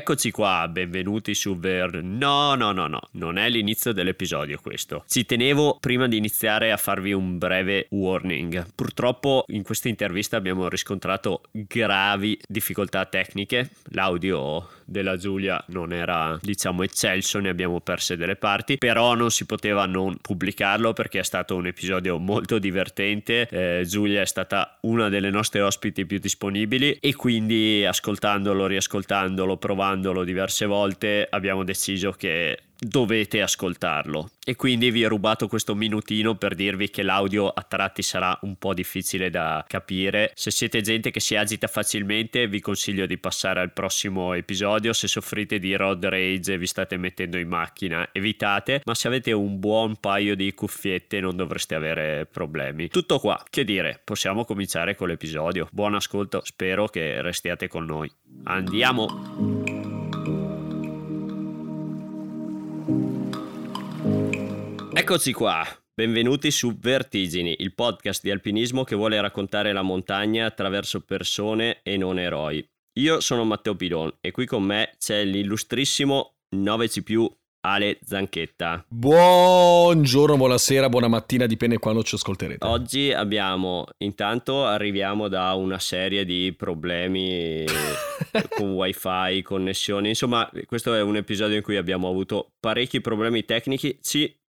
Eccoci qua, benvenuti su Ver... No, no, no, no, non è l'inizio dell'episodio questo. Ci tenevo prima di iniziare a farvi un breve warning. Purtroppo in questa intervista abbiamo riscontrato gravi difficoltà tecniche. L'audio della Giulia non era, diciamo, eccelso, ne abbiamo perse delle parti, però non si poteva non pubblicarlo perché è stato un episodio molto divertente. Eh, Giulia è stata una delle nostre ospiti più disponibili e quindi ascoltandolo, riascoltandolo, provando provandolo diverse volte abbiamo deciso che dovete ascoltarlo. E quindi vi ho rubato questo minutino per dirvi che l'audio a tratti sarà un po' difficile da capire. Se siete gente che si agita facilmente vi consiglio di passare al prossimo episodio. Se soffrite di road rage e vi state mettendo in macchina evitate. Ma se avete un buon paio di cuffiette non dovreste avere problemi. Tutto qua. Che dire possiamo cominciare con l'episodio. Buon ascolto spero che restiate con noi. Andiamo Eccoci qua, benvenuti su Vertigini, il podcast di alpinismo che vuole raccontare la montagna attraverso persone e non eroi. Io sono Matteo Pidon e qui con me c'è l'illustrissimo 9C+, Ale Zanchetta. Buongiorno, buonasera, buona mattina, dipende quando ci ascolterete. Oggi abbiamo, intanto arriviamo da una serie di problemi con wifi, connessioni, insomma questo è un episodio in cui abbiamo avuto parecchi problemi tecnici,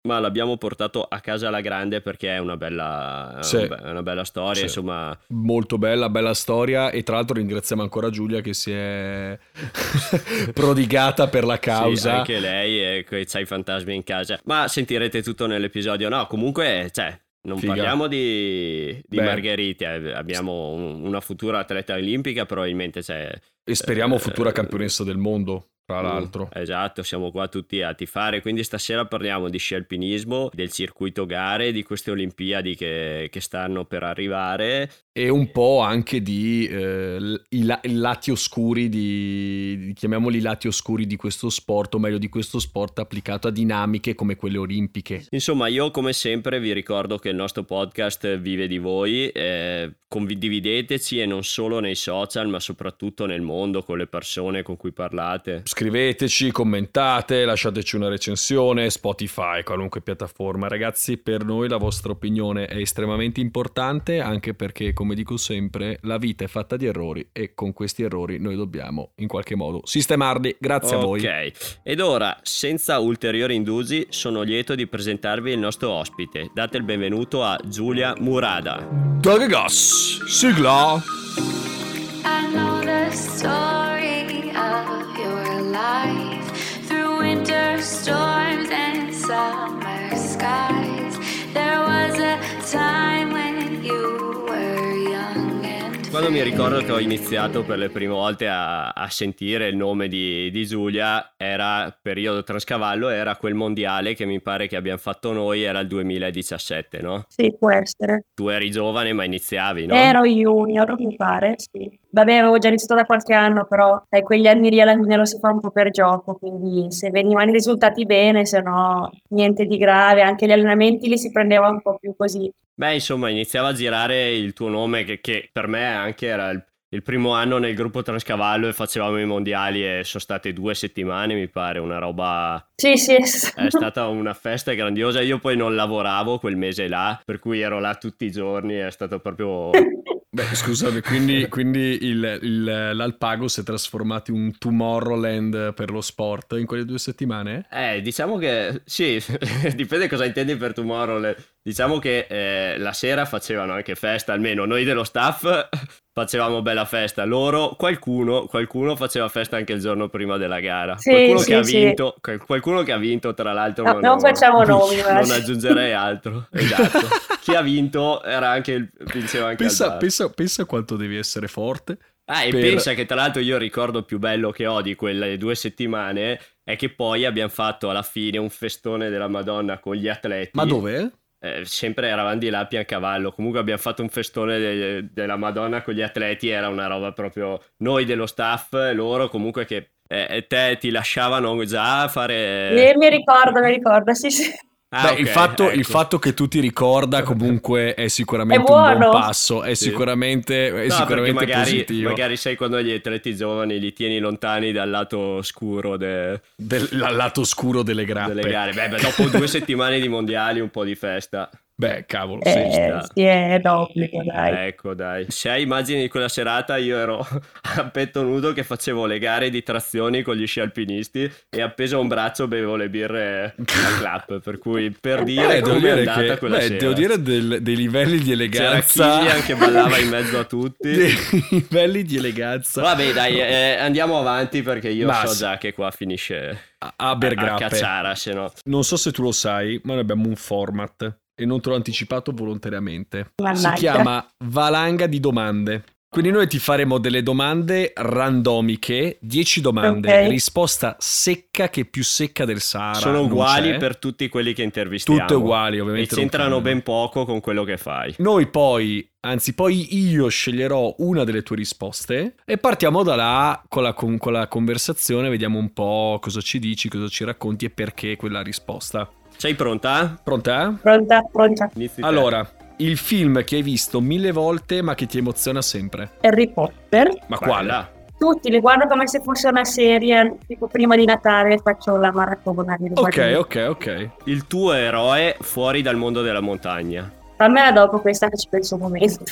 ma l'abbiamo portato a casa alla grande perché è una bella, sì. è una bella storia, sì. insomma. Molto bella, bella storia e tra l'altro ringraziamo ancora Giulia che si è prodigata per la causa. Sì, anche lei e c'ha i fantasmi in casa. Ma sentirete tutto nell'episodio. No, comunque, cioè, non Figa. parliamo di, di Margherita, eh, abbiamo una futura atleta olimpica probabilmente. Cioè, e speriamo eh, futura campionessa del mondo tra l'altro. Uh, esatto, siamo qua tutti a tifare, quindi stasera parliamo di sci alpinismo, del circuito gare, di queste Olimpiadi che, che stanno per arrivare. E un po' anche di eh, i, la- i, lati oscuri, di, chiamiamoli lati oscuri di questo sport, o meglio di questo sport applicato a dinamiche come quelle olimpiche. Insomma, io come sempre vi ricordo che il nostro podcast vive di voi, eh, condivideteci e non solo nei social, ma soprattutto nel mondo, con le persone con cui parlate Scriveteci, commentate, lasciateci una recensione, Spotify, qualunque piattaforma. Ragazzi, per noi la vostra opinione è estremamente importante, anche perché, come dico sempre, la vita è fatta di errori e con questi errori noi dobbiamo in qualche modo sistemarli. Grazie okay. a voi. Ok, ed ora, senza ulteriori indugi, sono lieto di presentarvi il nostro ospite. Date il benvenuto a Giulia Murada. Dagagas, sigla! I know mi ricordo che ho iniziato per le prime volte a, a sentire il nome di, di, Giulia, era periodo Transcavallo, era quel mondiale che mi pare che abbiamo fatto noi, era il 2017, no? Sì, può essere. Tu eri giovane ma iniziavi, no? Ero junior, mi pare, sì. Vabbè, avevo già iniziato da qualche anno, però dai, quegli anni lì alla fine lo si fa un po' per gioco, quindi se venivano i risultati bene, se no niente di grave, anche gli allenamenti li si prendeva un po' più così. Beh, insomma, iniziava a girare il tuo nome che, che per me anche era il, il, primo anno nel gruppo Transcavallo e facevamo i mondiali e sono state due settimane, mi pare, una roba... Sì, sì. È stata una festa grandiosa. Io poi non lavoravo quel mese là, per cui ero là tutti i giorni, è stato proprio... Beh, scusate, quindi, quindi il, il, l'Alpago si è trasformato in un Tomorrowland per lo sport in quelle due settimane? Eh, diciamo che sì, dipende cosa intendi per Tomorrowland. Diciamo che eh, la sera facevano anche festa, almeno noi dello staff facevamo bella festa. Loro, qualcuno, qualcuno faceva festa anche il giorno prima della gara. Sì, qualcuno, sì, che ha vinto, qualcuno che ha vinto, tra l'altro, no, non, non facciamo nomi. Non aggiungerei altro. Esatto. Chi ha vinto era anche il, vinceva anche pensa, pensa, pensa quanto devi essere forte. Ah, e per... pensa che tra l'altro io il ricordo più bello che ho di quelle due settimane è che poi abbiamo fatto alla fine un festone della Madonna con gli atleti. Ma dove? Eh, sempre eravamo di là a Piancavallo. Comunque abbiamo fatto un festone de- della Madonna con gli atleti. Era una roba proprio noi dello staff, loro comunque che eh, te ti lasciavano già fare. Eh, mi ricordo, mi ricordo, sì, sì. Ah, Beh, ok, il, fatto, ecco. il fatto che tu ti ricorda comunque è sicuramente È un buon passo, è Sì. sicuramente, è No, sicuramente magari, positivo. magari sai quando gli atleti giovani li tieni lontani dal lato scuro de- Del dal lato scuro delle delle gare. Beh, beh, dopo due settimane di mondiali un po' di festa. Beh, cavolo, sì. Eh, sta. sì, è d'obbligo, dai. Ecco, dai. Se hai immagini di quella serata, io ero a petto nudo che facevo le gare di trazioni con gli sci alpinisti e appeso a un braccio bevevo le birre a clap. Per cui per dire Eh, devo come è dire, andata che, quella beh, sera. devo dire del- dei livelli di C'era eleganza. Killian che ballava in mezzo a tutti. dei livelli di eleganza. Vabbè, dai, eh, andiamo avanti perché io Ma so già che qua finisce A, a, a cacciara, se no. Non so se tu lo sai, ma noi abbiamo un format e non te l'ho anticipato volontariamente. Mannaggia. Si chiama Valanga di domande. Quindi noi ti faremo delle domande randomiche, 10 domande, Ok. risposta secca che più secca del Sahara. Sono uguali c'è. per tutti quelli che intervistiamo. tutte uguali, E ovviamente. non c'entrano ben poco con quello che fai. Noi poi, anzi poi io sceglierò una delle tue risposte e partiamo da là con la, con- con la conversazione, vediamo un po' cosa ci dici, cosa ci racconti e perché quella risposta. Sei pronta? Pronta? Pronta, pronta. Inizi te. Allora, il film che hai visto mille volte ma che ti emoziona sempre. Harry Potter. Ma Quella. quale? Tutti li guardo come se fosse una serie, tipo prima di Natale faccio la maratona. Ok, ok, ok. Il tuo eroe fuori dal mondo della montagna. Fammela dopo questa che ci penso un momento.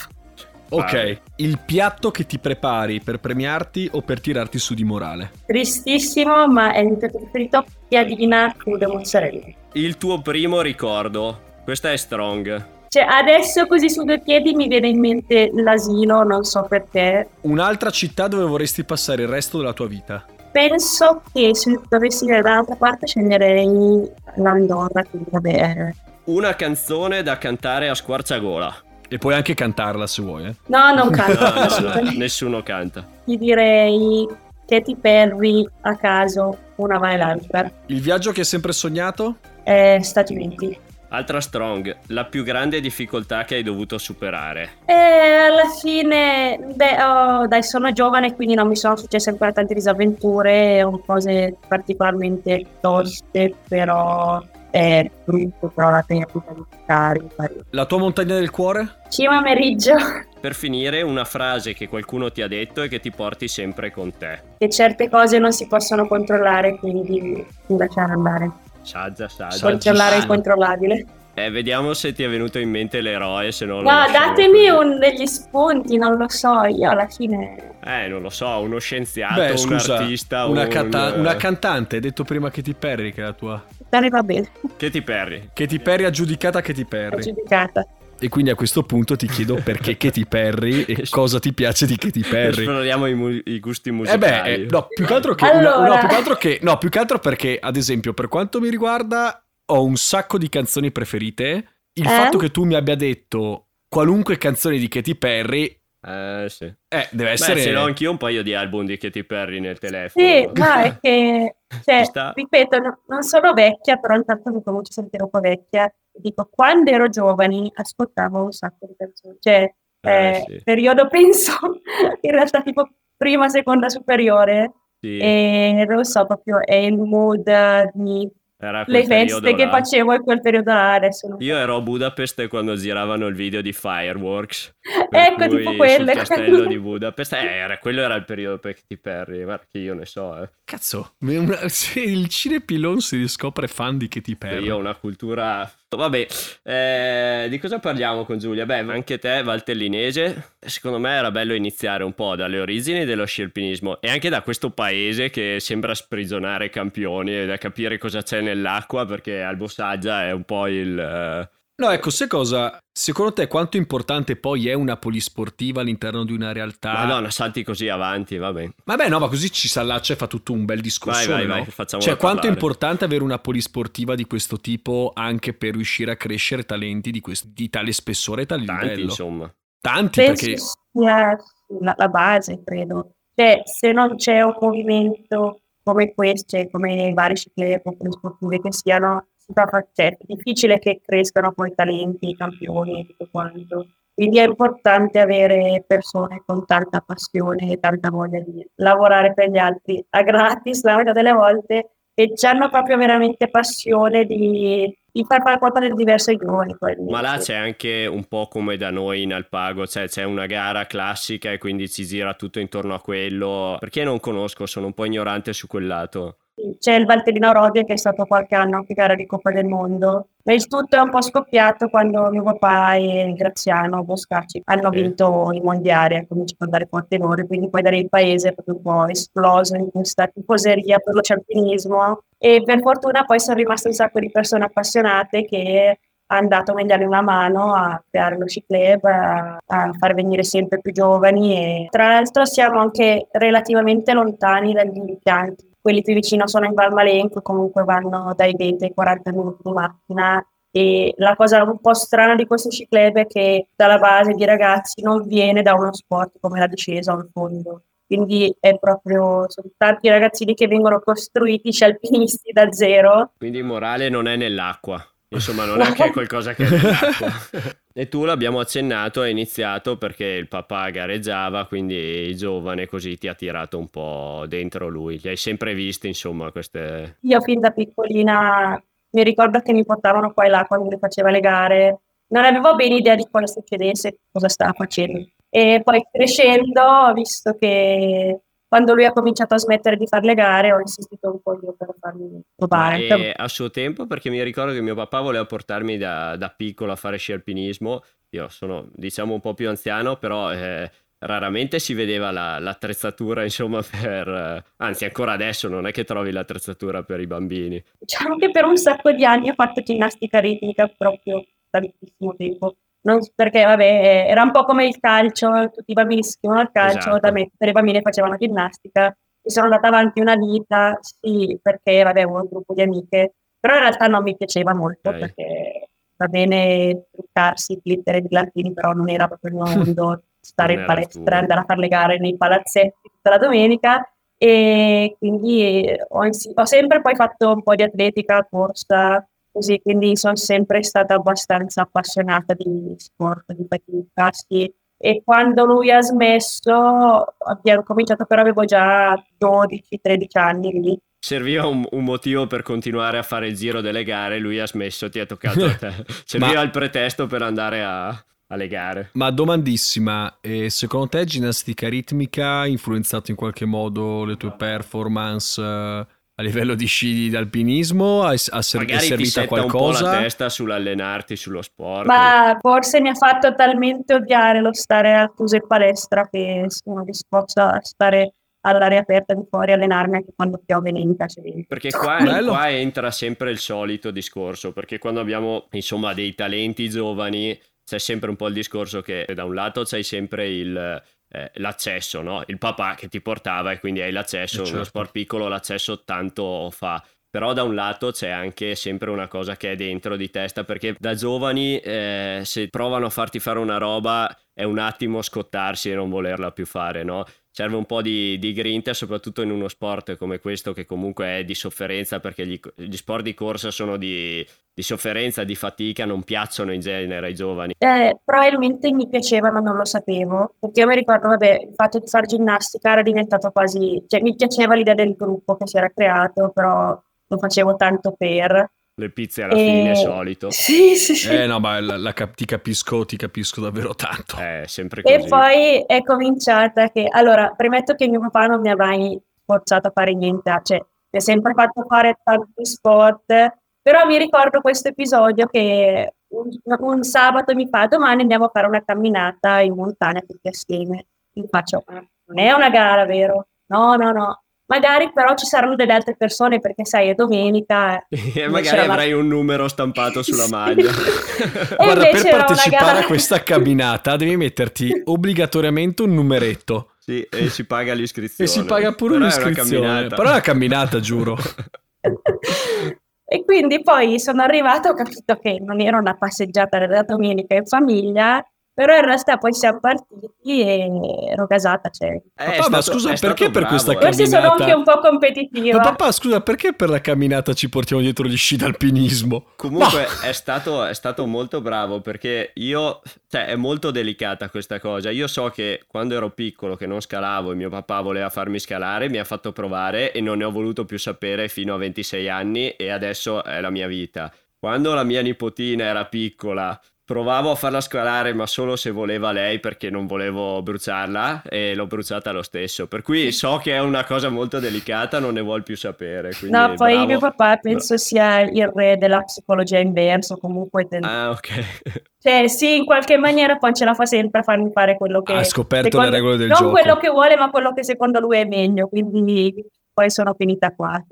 Ok, il piatto che ti prepari per premiarti o per tirarti su di morale. Tristissimo, ma è il mio piatto preferito, piadina crudo mozzarella. Il tuo primo ricordo. Questa è strong. Cioè, adesso così su due piedi mi viene in mente l'asilo, non so perché. Un'altra città dove vorresti passare il resto della tua vita. Penso che se dovessi andare dall'altra parte sceglierei l'Andorra, quindi vabbè. Una canzone da cantare a squarciagola. E puoi anche cantarla se vuoi, eh. No, non canto, No, no, no, nessuno canta. Ti direi Katy Perry a caso, una vai l'altra. Il viaggio che hai sempre sognato? Eh, Stati Uniti. Altra strong. La più grande difficoltà che hai dovuto superare. E alla fine, beh, oh, dai, sono giovane, quindi non mi sono successe ancora tante disavventure o cose particolarmente toste, però è brutto, però la pena di fare. La tua montagna del cuore? Cima Meriggio, Per finire, una frase che qualcuno ti ha detto e che ti porti sempre con te. che certe cose non si possono controllare, quindi lasciare andare. Saggia, saggia. Controllare il controllabile. Eh, vediamo se ti è venuto in mente l'eroe, se no lo No, datemi un, degli spunti, non lo so, io alla fine... Eh, non lo so, uno scienziato, Beh, un scusa, artista, una, un... canta- una cantante, hai detto prima Katy Perry che è la tua. Dai, va bene, Katy Perry. Katy Perry aggiudicata Katy Perry. giudicata. E quindi a questo punto ti chiedo perché Katy Perry e cosa ti piace di Katy Perry. Esploriamo i, mu- i gusti Eh musicali. beh, eh, no, più che altro che una- Allora. no, più che altro che no, più che altro perché ad esempio, per quanto mi riguarda, ho un sacco di canzoni preferite. Il Eh? fatto che tu mi abbia detto qualunque canzone di Katy Perry Eh, sì. eh, deve Beh, essere ce l'ho anch'io un paio di album di Katy Perry nel telefono. Sì, ma è che, cioè, sta. ripeto, no- non sono vecchia, però intanto mi comincio a sentire un po' vecchia. Dico, quando ero giovane ascoltavo un sacco di canzoni. Cioè, Eh, eh, sì. periodo penso, in realtà tipo prima, seconda superiore. Sì, E non so, proprio è il mood di le feste che là. facevo in quel periodo là, adesso non Io ero a Budapest quando giravano il video di Fireworks. Ecco, tipo quelle. Sul castello di Budapest. Eh, era, quello era il periodo per Katy Perry. Guarda che io ne so, eh. Cazzo, se il cinepilon si riscopre fan di Katy Perry. Io ho una cultura. Vabbè, eh, di cosa parliamo con Giulia? Beh, anche te, valtellinese. Secondo me era bello iniziare un po' dalle origini dello sci alpinismo e anche da questo paese che sembra sprigionare campioni e da capire cosa c'è nell'acqua perché Albo Saggia è un po' il. eh, No, ecco, sai cosa? Secondo te quanto importante poi è una polisportiva all'interno di una realtà? Madonna, salti così avanti, vabbè. Vabbè, no, ma così ci si allaccia e fa tutto un bel discorso. Vai, vai, vai, facciamola Cioè, quanto è parlare. importante avere una polisportiva di questo tipo anche per riuscire a crescere talenti di, questo- di tale spessore e tale Tanti, livello? insomma. Tanti, penso perché sia la, la base, credo. Cioè, se non c'è un movimento come questo, cioè come i vari cicli sportive che siano, si è difficile che crescano poi talenti, campioni e tutto quanto. Quindi è importante avere persone con tanta passione e tanta voglia di lavorare per gli altri a gratis la metà delle volte e hanno proprio veramente passione di di far fare qualcosa di diverso ai giovani. Ma là c'è anche un po' come da noi in Alpago, cioè c'è una gara classica e quindi ci gira tutto intorno a quello. Perché non conosco, sono un po' ignorante su quel lato. C'è il Valtellino Rodia che è stato qualche anno anche gara di Coppa del Mondo. Ma il tutto è un po' scoppiato quando mio papà e Graziano Boscacci hanno okay. vinto i mondiali e cominciato ad andare forte loro. Quindi poi da lì il paese è proprio un po' esploso in questa tifoseria per lo cialpinismo. E per fortuna poi sono rimaste un sacco di persone appassionate che hanno dato a dargli una mano a creare lo sci club, a, a, far venire sempre più giovani e tra l'altro siamo anche relativamente lontani dagli impianti quelli più vicino sono in Valmalenco, comunque vanno dai 20 ai 40 minuti di macchina. E la cosa un po' strana di questo ciclebe è che dalla base di ragazzi non viene da uno sport come la discesa o il fondo. Quindi è proprio, sono tanti ragazzini che vengono costruiti scialpinisti da zero. Quindi il morale non è nell'acqua. Insomma, non è che qualcosa che è nell'acqua. e tu l'abbiamo accennato, hai iniziato perché il papà gareggiava, quindi giovane così ti ha tirato un po' dentro lui. Li hai sempre visti, insomma, queste... Io fin da piccolina mi ricordo che mi portavano qua e là quando mi faceva le gare. Non avevo bene idea di cosa succedesse, cosa stava facendo. E poi crescendo ho visto che quando lui ha cominciato a smettere di fare le gare ho insistito un po' io per farmi provare. E a suo tempo, perché mi ricordo che mio papà voleva portarmi da, da piccolo a fare sci alpinismo, io sono diciamo un po' più anziano, però eh, raramente si vedeva la, l'attrezzatura, insomma, per... anzi ancora adesso non è che trovi l'attrezzatura per i bambini. Diciamo che per un sacco di anni ho fatto ginnastica ritmica proprio tantissimo tempo non, perché vabbè, era un po' come il calcio, tutti i bambini scrivono al calcio, esatto. da me tutte le bambine facevano ginnastica, mi sono andata avanti una vita, sì, perché vabbè, avevo un gruppo di amiche, però in realtà non mi piaceva molto okay. perché va bene truccarsi, glitter e brillantini, però non era proprio il mio mondo stare in palestra, andare a fare le gare nei palazzetti tutta la domenica e quindi ho, ho sempre poi fatto un po' di atletica, corsa, così, quindi sono sempre stata abbastanza appassionata di sport, di pattini caschi e quando lui ha smesso abbiamo cominciato però avevo già 12-13 anni lì. Serviva un, un, motivo per continuare a fare il giro delle gare, lui ha smesso, ti ha toccato a te. Serviva Ma... il pretesto per andare a, alle gare. Ma domandissima, eh, secondo te ginnastica ritmica ha influenzato in qualche modo le tue performance? Eh, a livello di sci d'alpinismo ha, ha Magari servita ti qualcosa? un po' la testa sull'allenarti, sullo sport. Ma forse mi ha fatto talmente odiare lo stare a chiuso in palestra che sono disposta a stare all'aria aperta di fuori allenarmi anche quando piove neanche perché qua, qua, entra sempre il solito discorso perché quando abbiamo insomma dei talenti giovani c'è sempre un po' il discorso che da un lato c'hai sempre il eh, l'accesso, no? il papà che ti portava e quindi hai l'accesso, eh certo. uno sport piccolo l'accesso tanto fa. Però da un lato c'è anche sempre una cosa che è dentro di testa perché da giovani eh, se provano a farti fare una roba è un attimo scottarsi e non volerla più fare, no? Serve un po' di, di grinta, soprattutto in uno sport come questo che comunque è di sofferenza, perché gli, gli sport di corsa sono di, di, sofferenza, di fatica, non piacciono in genere ai giovani. Eh, probabilmente mi piaceva, ma non lo sapevo, perché io mi ricordo, vabbè, il fatto di fare ginnastica era diventato quasi, cioè mi piaceva l'idea del gruppo che si era creato, però lo facevo tanto per le pizze alla e... fine, solito. Sì, sì, sì. Eh no, ma la, la, ti capisco, ti capisco davvero tanto. Eh, sempre così. E poi è cominciata che... Allora, premetto che mio papà non mi ha mai forzato a fare niente, cioè mi ha sempre fatto fare tanti sport, però mi ricordo questo episodio che un, un sabato mi fa domani andiamo a fare una camminata in montagna tutti assieme. Mi faccio, non è una gara, vero? No, no, no. Magari però ci saranno delle altre persone perché sai è domenica. E magari avrai la... un numero stampato sulla maglia. Guarda, per partecipare gara... a questa camminata devi metterti obbligatoriamente un numeretto. Sì, e si paga l'iscrizione. E si paga pure però un'iscrizione. Però è una camminata, giuro. e quindi poi sono arrivata, ho capito che non era una passeggiata della domenica in famiglia, però in realtà poi siamo partiti e ero casata. Cioè. Eh, papà, stato, ma scusa, perché per bravo, questa eh. camminata? Forse sono anche un po' competitiva. Ma papà, scusa, perché per la camminata ci portiamo dietro gli sci d'alpinismo? Comunque è stato, è stato, molto bravo perché io, cioè è molto delicata questa cosa. Io so che quando ero piccolo, che non scalavo e mio papà voleva farmi scalare, mi ha fatto provare e non ne ho voluto più sapere fino a 26 anni e adesso è la mia vita quando la mia nipotina era piccola Provavo a farla scalare, ma solo se voleva lei perché non volevo bruciarla e l'ho bruciata lo stesso. Per cui so che è una cosa molto delicata, non ne vuol più sapere. No, poi bravo. mio papà penso sia il re della psicologia inverso, comunque. Ten... Ah, ok. Cioè, sì, in qualche maniera poi ce la fa sempre a farmi fare quello che... Ha scoperto secondo... le regole del non gioco. Non quello che vuole, ma quello che secondo lui è meglio, quindi poi sono finita qua.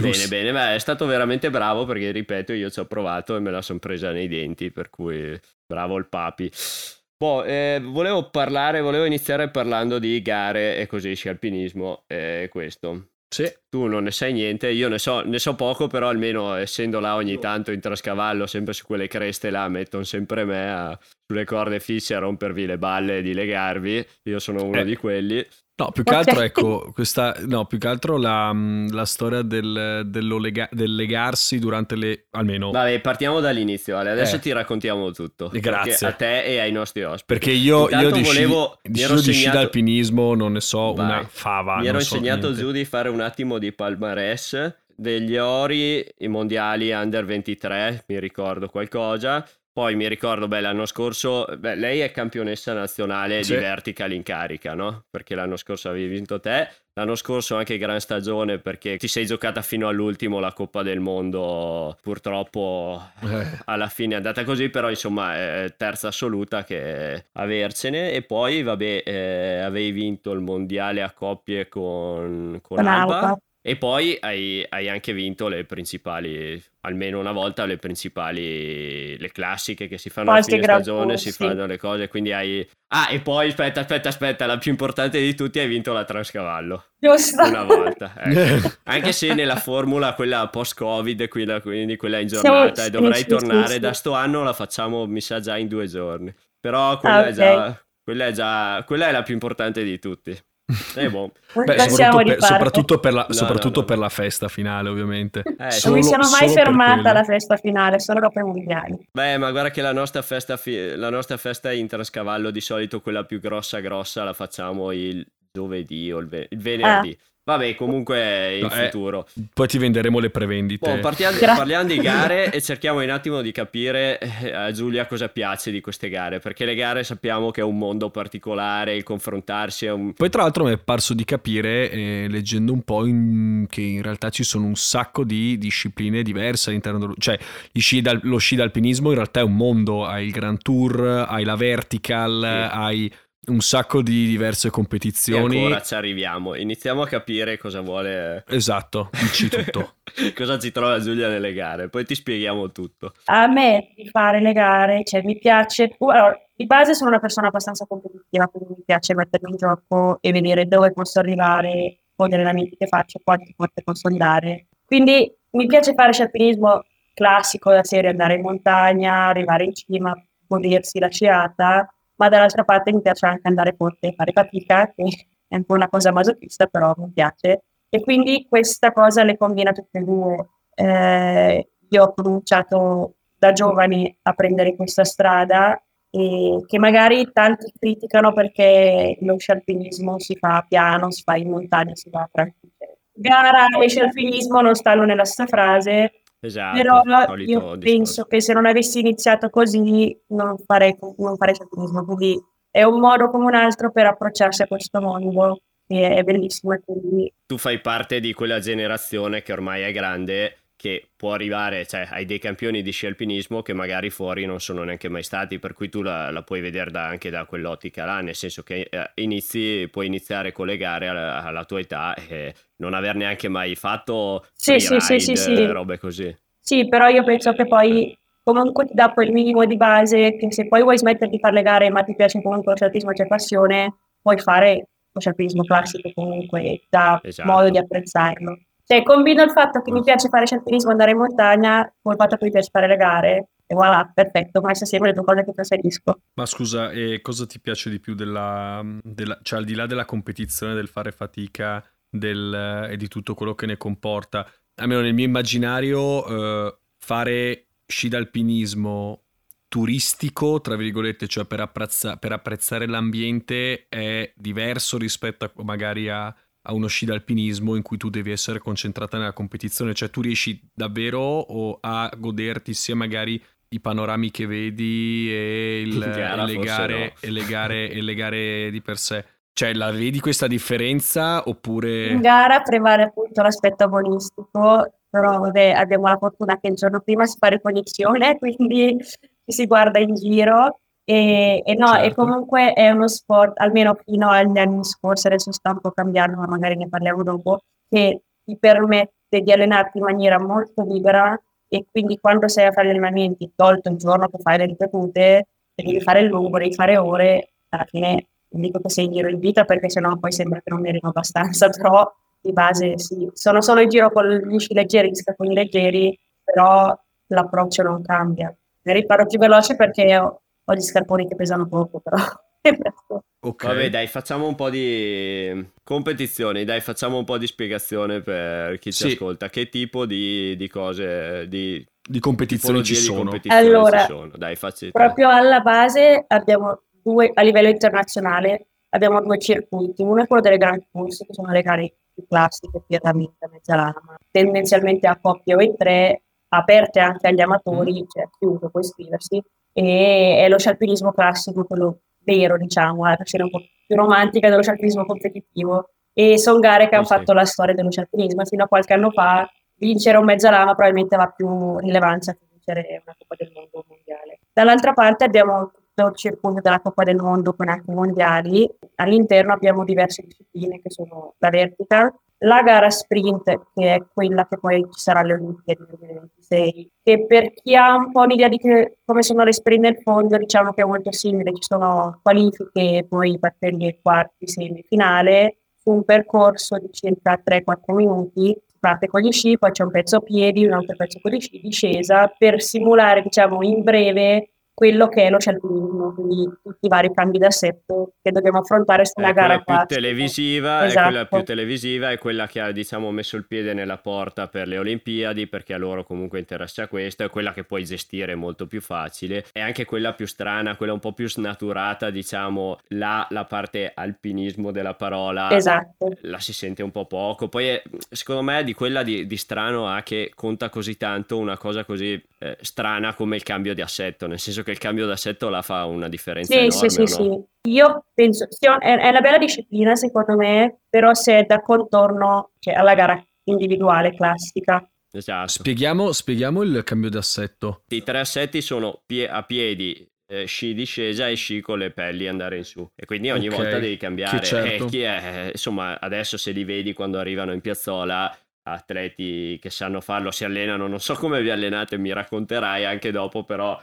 Bene, bene, beh, è stato veramente bravo perché, ripeto, io ci ho provato e me la sono presa nei denti, per cui bravo il papi. Boh, eh, volevo parlare, volevo iniziare parlando di gare e così, sci alpinismo, e questo. Sì. Tu non ne sai niente, io ne so, ne so, poco, però almeno essendo là ogni tanto in trascavallo, sempre su quelle creste là, mettono sempre me a, sulle corde fisse a rompervi le balle e di legarvi. Io sono uno eh. di quelli. No, più che altro, ecco, questa, no, più che altro la, mm, la storia del, lega, del, legarsi durante le, almeno... Vabbè, partiamo dall'inizio, Ale. adesso eh. ti raccontiamo tutto. Grazie. A te e ai nostri ospiti. Perché io, io di, volevo, sci, di, segnato... di sci d'alpinismo non ne so Vai. una fava. Mi ero so insegnato niente. giù di fare un attimo di palmarès degli ori, i mondiali under 23, mi ricordo qualcosa, poi mi ricordo, beh, l'anno scorso, beh, lei è campionessa nazionale sì. di vertical in carica, no? Perché l'anno scorso avevi vinto te, l'anno scorso anche gran stagione perché ti sei giocata fino all'ultimo la Coppa del Mondo, purtroppo eh. alla fine è andata così, però insomma è terza assoluta che avercene e poi vabbè, eh, avevi vinto il mondiale a coppie con, con, Alba. Alba. E poi hai, hai, anche vinto le principali, almeno una volta, le principali, le classiche che si fanno a fine stagione, si fanno le cose, quindi hai... Ah, e poi aspetta, aspetta, aspetta, la più importante di tutti, hai vinto la Transcavallo. Giusto. Una volta. Ecco. anche se nella formula, quella post-Covid, quella, quindi quella in giornata, Siamo... e dovrai tornare, sì. da sto anno la facciamo, mi sa, già in due giorni. Però quella, ah, okay. è già, quella, è già, quella è la più importante di tutti. Eh, boh. Beh, soprattutto, per, soprattutto, per, la, no, soprattutto no, no. per la festa finale, ovviamente. Eh, solo, non mi sono mai fermata alla festa finale, solo dopo i mondiali. Beh, ma guarda che la nostra festa, fi- la nostra festa in Trascavallo, di solito quella più grossa, grossa, la facciamo il giovedì o il, ve- il venerdì. Ah. Vabbè, comunque in no, eh, futuro. Poi ti venderemo le prevendite. Boh, partiamo, parliamo di gare e cerchiamo un attimo di capire eh, a Giulia cosa piace di queste gare, perché le gare sappiamo che è un mondo particolare, il confrontarsi è un... Poi tra l'altro mi è parso di capire, eh, leggendo un po', in, che in realtà ci sono un sacco di discipline diverse all'interno dello... Cioè, sci dal, lo sci d'alpinismo in realtà è un mondo, hai il Grand Tour, hai la Vertical, sì. hai un sacco di diverse competizioni. E ancora ci arriviamo. Iniziamo a capire cosa vuole. Esatto, dici tutto. cosa ci trova Giulia nelle gare, poi ti spieghiamo tutto. A me fare le gare, cioè mi piace. Allora, di base sono una persona abbastanza competitiva, quindi mi piace mettermi in gioco e vedere dove posso arrivare con gli allenamenti che faccio, quanti posso consolidare. Quindi mi piace fare scialpinismo classico da serie, andare in montagna, arrivare in cima, godersi la sciata ma dall'altra parte mi piace anche andare forte e fare fatica, che è un po' una cosa masochista, però mi piace. E quindi questa cosa le combina tutte e due. Eh, io ho cominciato da giovane a prendere questa strada e che magari tanti criticano perché lo scialpinismo si fa piano, si fa in montagna, si va tranquillo. Gara e scialpinismo non stanno nella stessa frase, Esatto, Però io penso che se non avessi iniziato così non farei, non farei ciclismo, quindi è un modo come un altro per approcciarsi a questo mondo e è bellissimo. Quindi... Tu fai parte di quella generazione che ormai è grande che può arrivare, cioè hai dei campioni di sci alpinismo che magari fuori non sono neanche mai stati, per cui tu la, la puoi vedere da, anche da quell'ottica là, nel senso che eh, inizi, puoi iniziare con le gare alla, alla, tua età e non aver neanche mai fatto sì, sì, ride, sì, sì, robe così. Sì, però io penso che poi comunque ti dà quel minimo di base che se poi vuoi smettere di fare le gare ma ti piace comunque lo scialpismo, c'è passione, puoi fare lo scialpismo classico comunque, dà esatto. modo di apprezzarlo. Cioè, combino il fatto che mi piace fare scialpinismo, andare in montagna, con il fatto che mi piace fare le gare, e voilà, perfetto, ma sempre le due cose che preferisco. Ma scusa, e cosa ti piace di più della, della cioè al di là della competizione, del fare fatica del, e di tutto quello che ne comporta, almeno nel mio immaginario, eh, fare sci d'alpinismo turistico, tra virgolette, cioè per, apprezza- per apprezzare l'ambiente è diverso rispetto a, magari a a uno sci d'alpinismo in cui tu devi essere concentrata nella competizione, cioè tu riesci davvero a goderti sia magari i panorami che vedi e, il, gara, e, le, gare, no. e, le, gare, e le gare di per sé. Cioè, la vedi questa differenza oppure... In gara prevale appunto l'aspetto agonistico, però vabbè, abbiamo la fortuna che il giorno prima si fa ricognizione, quindi si guarda in giro e, e no, certo. e comunque è uno sport, almeno fino agli anni scorsi, adesso sta un po' cambiando, ma magari ne parliamo dopo, che ti permette di allenarti in maniera molto libera e quindi quando sei a fare gli allenamenti, tolto il giorno che fai le ripetute, devi fare il lungo, devi fare ore, alla fine non dico che sei in giro in vita perché sennò poi sembra che non ne arrivo abbastanza, però di base sì, sono solo in giro con gli sci leggeri, gli scapponi leggeri, però l'approccio non cambia. Ne riparo più veloce perché ho, ho gli scarponi che pesano poco, però Ok, Vabbè, dai, facciamo un po' di competizioni, dai, facciamo un po' di spiegazione per chi ci ascolta. Che tipo di, di cose, di, di competizioni ci sono? Competizioni allora, ci sono. Dai, proprio alla base abbiamo due, a livello internazionale, abbiamo due circuiti. Uno è quello delle Grand Tours, che sono le gare più classiche, Pietramente, Mezzalama, tendenzialmente a coppie o in tre, aperte anche agli amatori, mm. cioè chiunque può iscriversi, e è lo scialpinismo classico, quello vero, diciamo, la versione un po' più romantica dello scialpinismo competitivo. E sono gare che hanno fatto la storia dello scialpinismo. Fino a qualche anno fa vincere un mezzalama probabilmente aveva più rilevanza che vincere una Coppa del Mondo mondiale. Dall'altra parte abbiamo tutto il circuito della Coppa del Mondo con anche i mondiali. All'interno abbiamo diverse discipline che sono la vertical, la gara sprint, che è quella che poi ci sarà alle Olimpiadi nel 2026, che per chi ha un po' un'idea di che, come sono le sprint nel fondo, diciamo che è molto simile, ci sono qualifiche, poi battaglie quarti, semifinale, su un percorso di circa 3-4 minuti, parte con gli sci, poi c'è un pezzo a piedi, un altro pezzo con gli sci, discesa, per simulare, diciamo, in breve quello che è lo scialpinismo, quindi tutti i vari cambi d'assetto che dobbiamo affrontare su una gara più televisiva, esatto. è quella più televisiva, è quella che ha diciamo messo il piede nella porta per le Olimpiadi perché a loro comunque interessa questo, è quella che puoi gestire molto più facile, è anche quella più strana, quella un po' più snaturata, diciamo, la, la parte alpinismo della parola, esatto. la si sente un po' poco, poi è, secondo me di quella di, di strano ha che conta così tanto una cosa così eh, strana come il cambio di assetto, nel senso che il cambio d'assetto la fa una differenza sì, enorme, sì, sì, no? sì. Io penso, è, è una bella disciplina secondo me, però se è da contorno cioè, alla gara individuale classica. Esatto. Spieghiamo, spieghiamo il cambio d'assetto. I tre assetti sono pie- a piedi, eh, sci discesa e sci con le pelli andare in su e quindi ogni okay, volta devi cambiare certo. eh, è, insomma adesso se li vedi quando arrivano in piazzola atleti che sanno farlo si allenano non so come vi allenate mi racconterai anche dopo però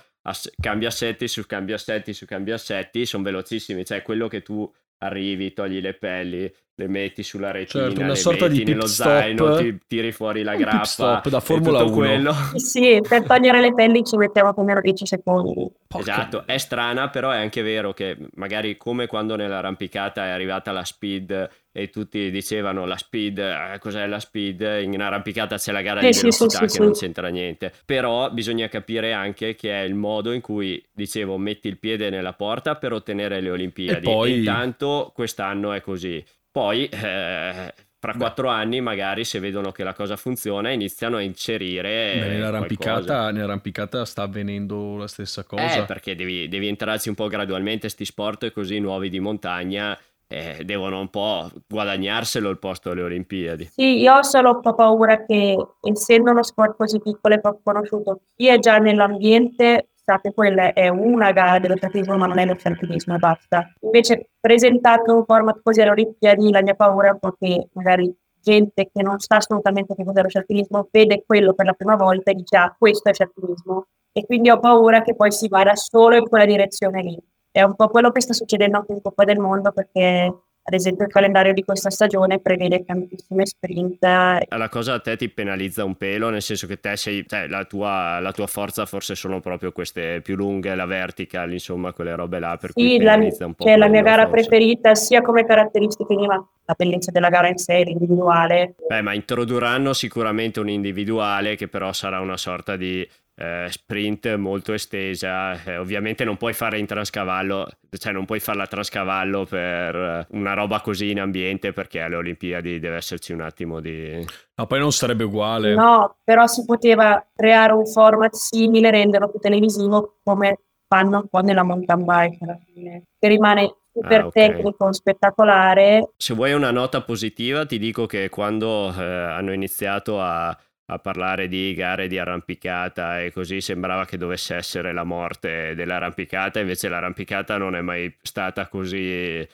cambia assetti su cambia assetti su cambia assetti sono velocissimi cioè quello che tu arrivi togli le pelli le metti sulla retina, certo, una le sorta metti di nello zaino, ti, tiri fuori la grappa. Stop da Formula 1. Quello. Sì, per togliere le pelli ci mettiamo più o meno 10 secondi. Porca. Esatto, è strana, però è anche vero che magari come quando nell'arrampicata è arrivata la speed e tutti dicevano la speed, eh, cos'è la speed? In arrampicata c'è la gara sì, di velocità sì, sì, che non c'entra niente. Però bisogna capire anche che è il modo in cui, dicevo, metti il piede nella porta per ottenere le Olimpiadi. E poi... intanto quest'anno è così. Poi, eh, fra Beh. quattro anni, magari se vedono che la cosa funziona, iniziano a inserire. Beh, nell'arrampicata, nell'arrampicata, sta avvenendo la stessa cosa. Eh, perché devi, devi entrarci un po' gradualmente. Sti sport così nuovi di montagna eh, devono un po' guadagnarselo il posto alle Olimpiadi. Sì, io ho solo un po' paura che, essendo uno sport così piccolo e poco conosciuto, chi è già nell'ambiente sa che quella è una gara dello sciatismo, ma non è lo sciatismo e basta. Invece, presentato un format così alle Olimpiadi, la mia paura è un po' che magari gente che non sa assolutamente che cos'è lo sciatismo vede quello per la prima volta e dice ah, questo è sciatismo. E quindi ho paura che poi si vada solo in quella direzione lì. È un po' quello che sta succedendo anche in Coppa del Mondo perché ad esempio il calendario di questa stagione prevede tantissime sprint. La cosa a te ti penalizza un pelo, nel senso che te sei, cioè, la, tua, la tua forza forse sono proprio queste più lunghe, la vertical, insomma, quelle robe là, per sì, cui penalizza la, un po'. Cioè, la mia gara forse. preferita, sia come caratteristiche, ma la bellezza della gara in sé, l'individuale. Beh, ma introdurranno sicuramente un individuale che però sarà una sorta di eh, sprint molto estesa. Eh, ovviamente non puoi fare in transcavallo, cioè non puoi farla transcavallo per una roba così in ambiente perché alle Olimpiadi deve esserci un attimo di... No, poi non sarebbe uguale. No, però si poteva creare un format simile, renderlo più televisivo come fanno un po' nella mountain bike alla fine, che rimane super ah, okay. tecnico, spettacolare. Se vuoi una nota positiva ti dico che quando eh, hanno iniziato a a parlare di gare di arrampicata e così sembrava che dovesse essere la morte dell'arrampicata, invece l'arrampicata non è mai stata così, eh,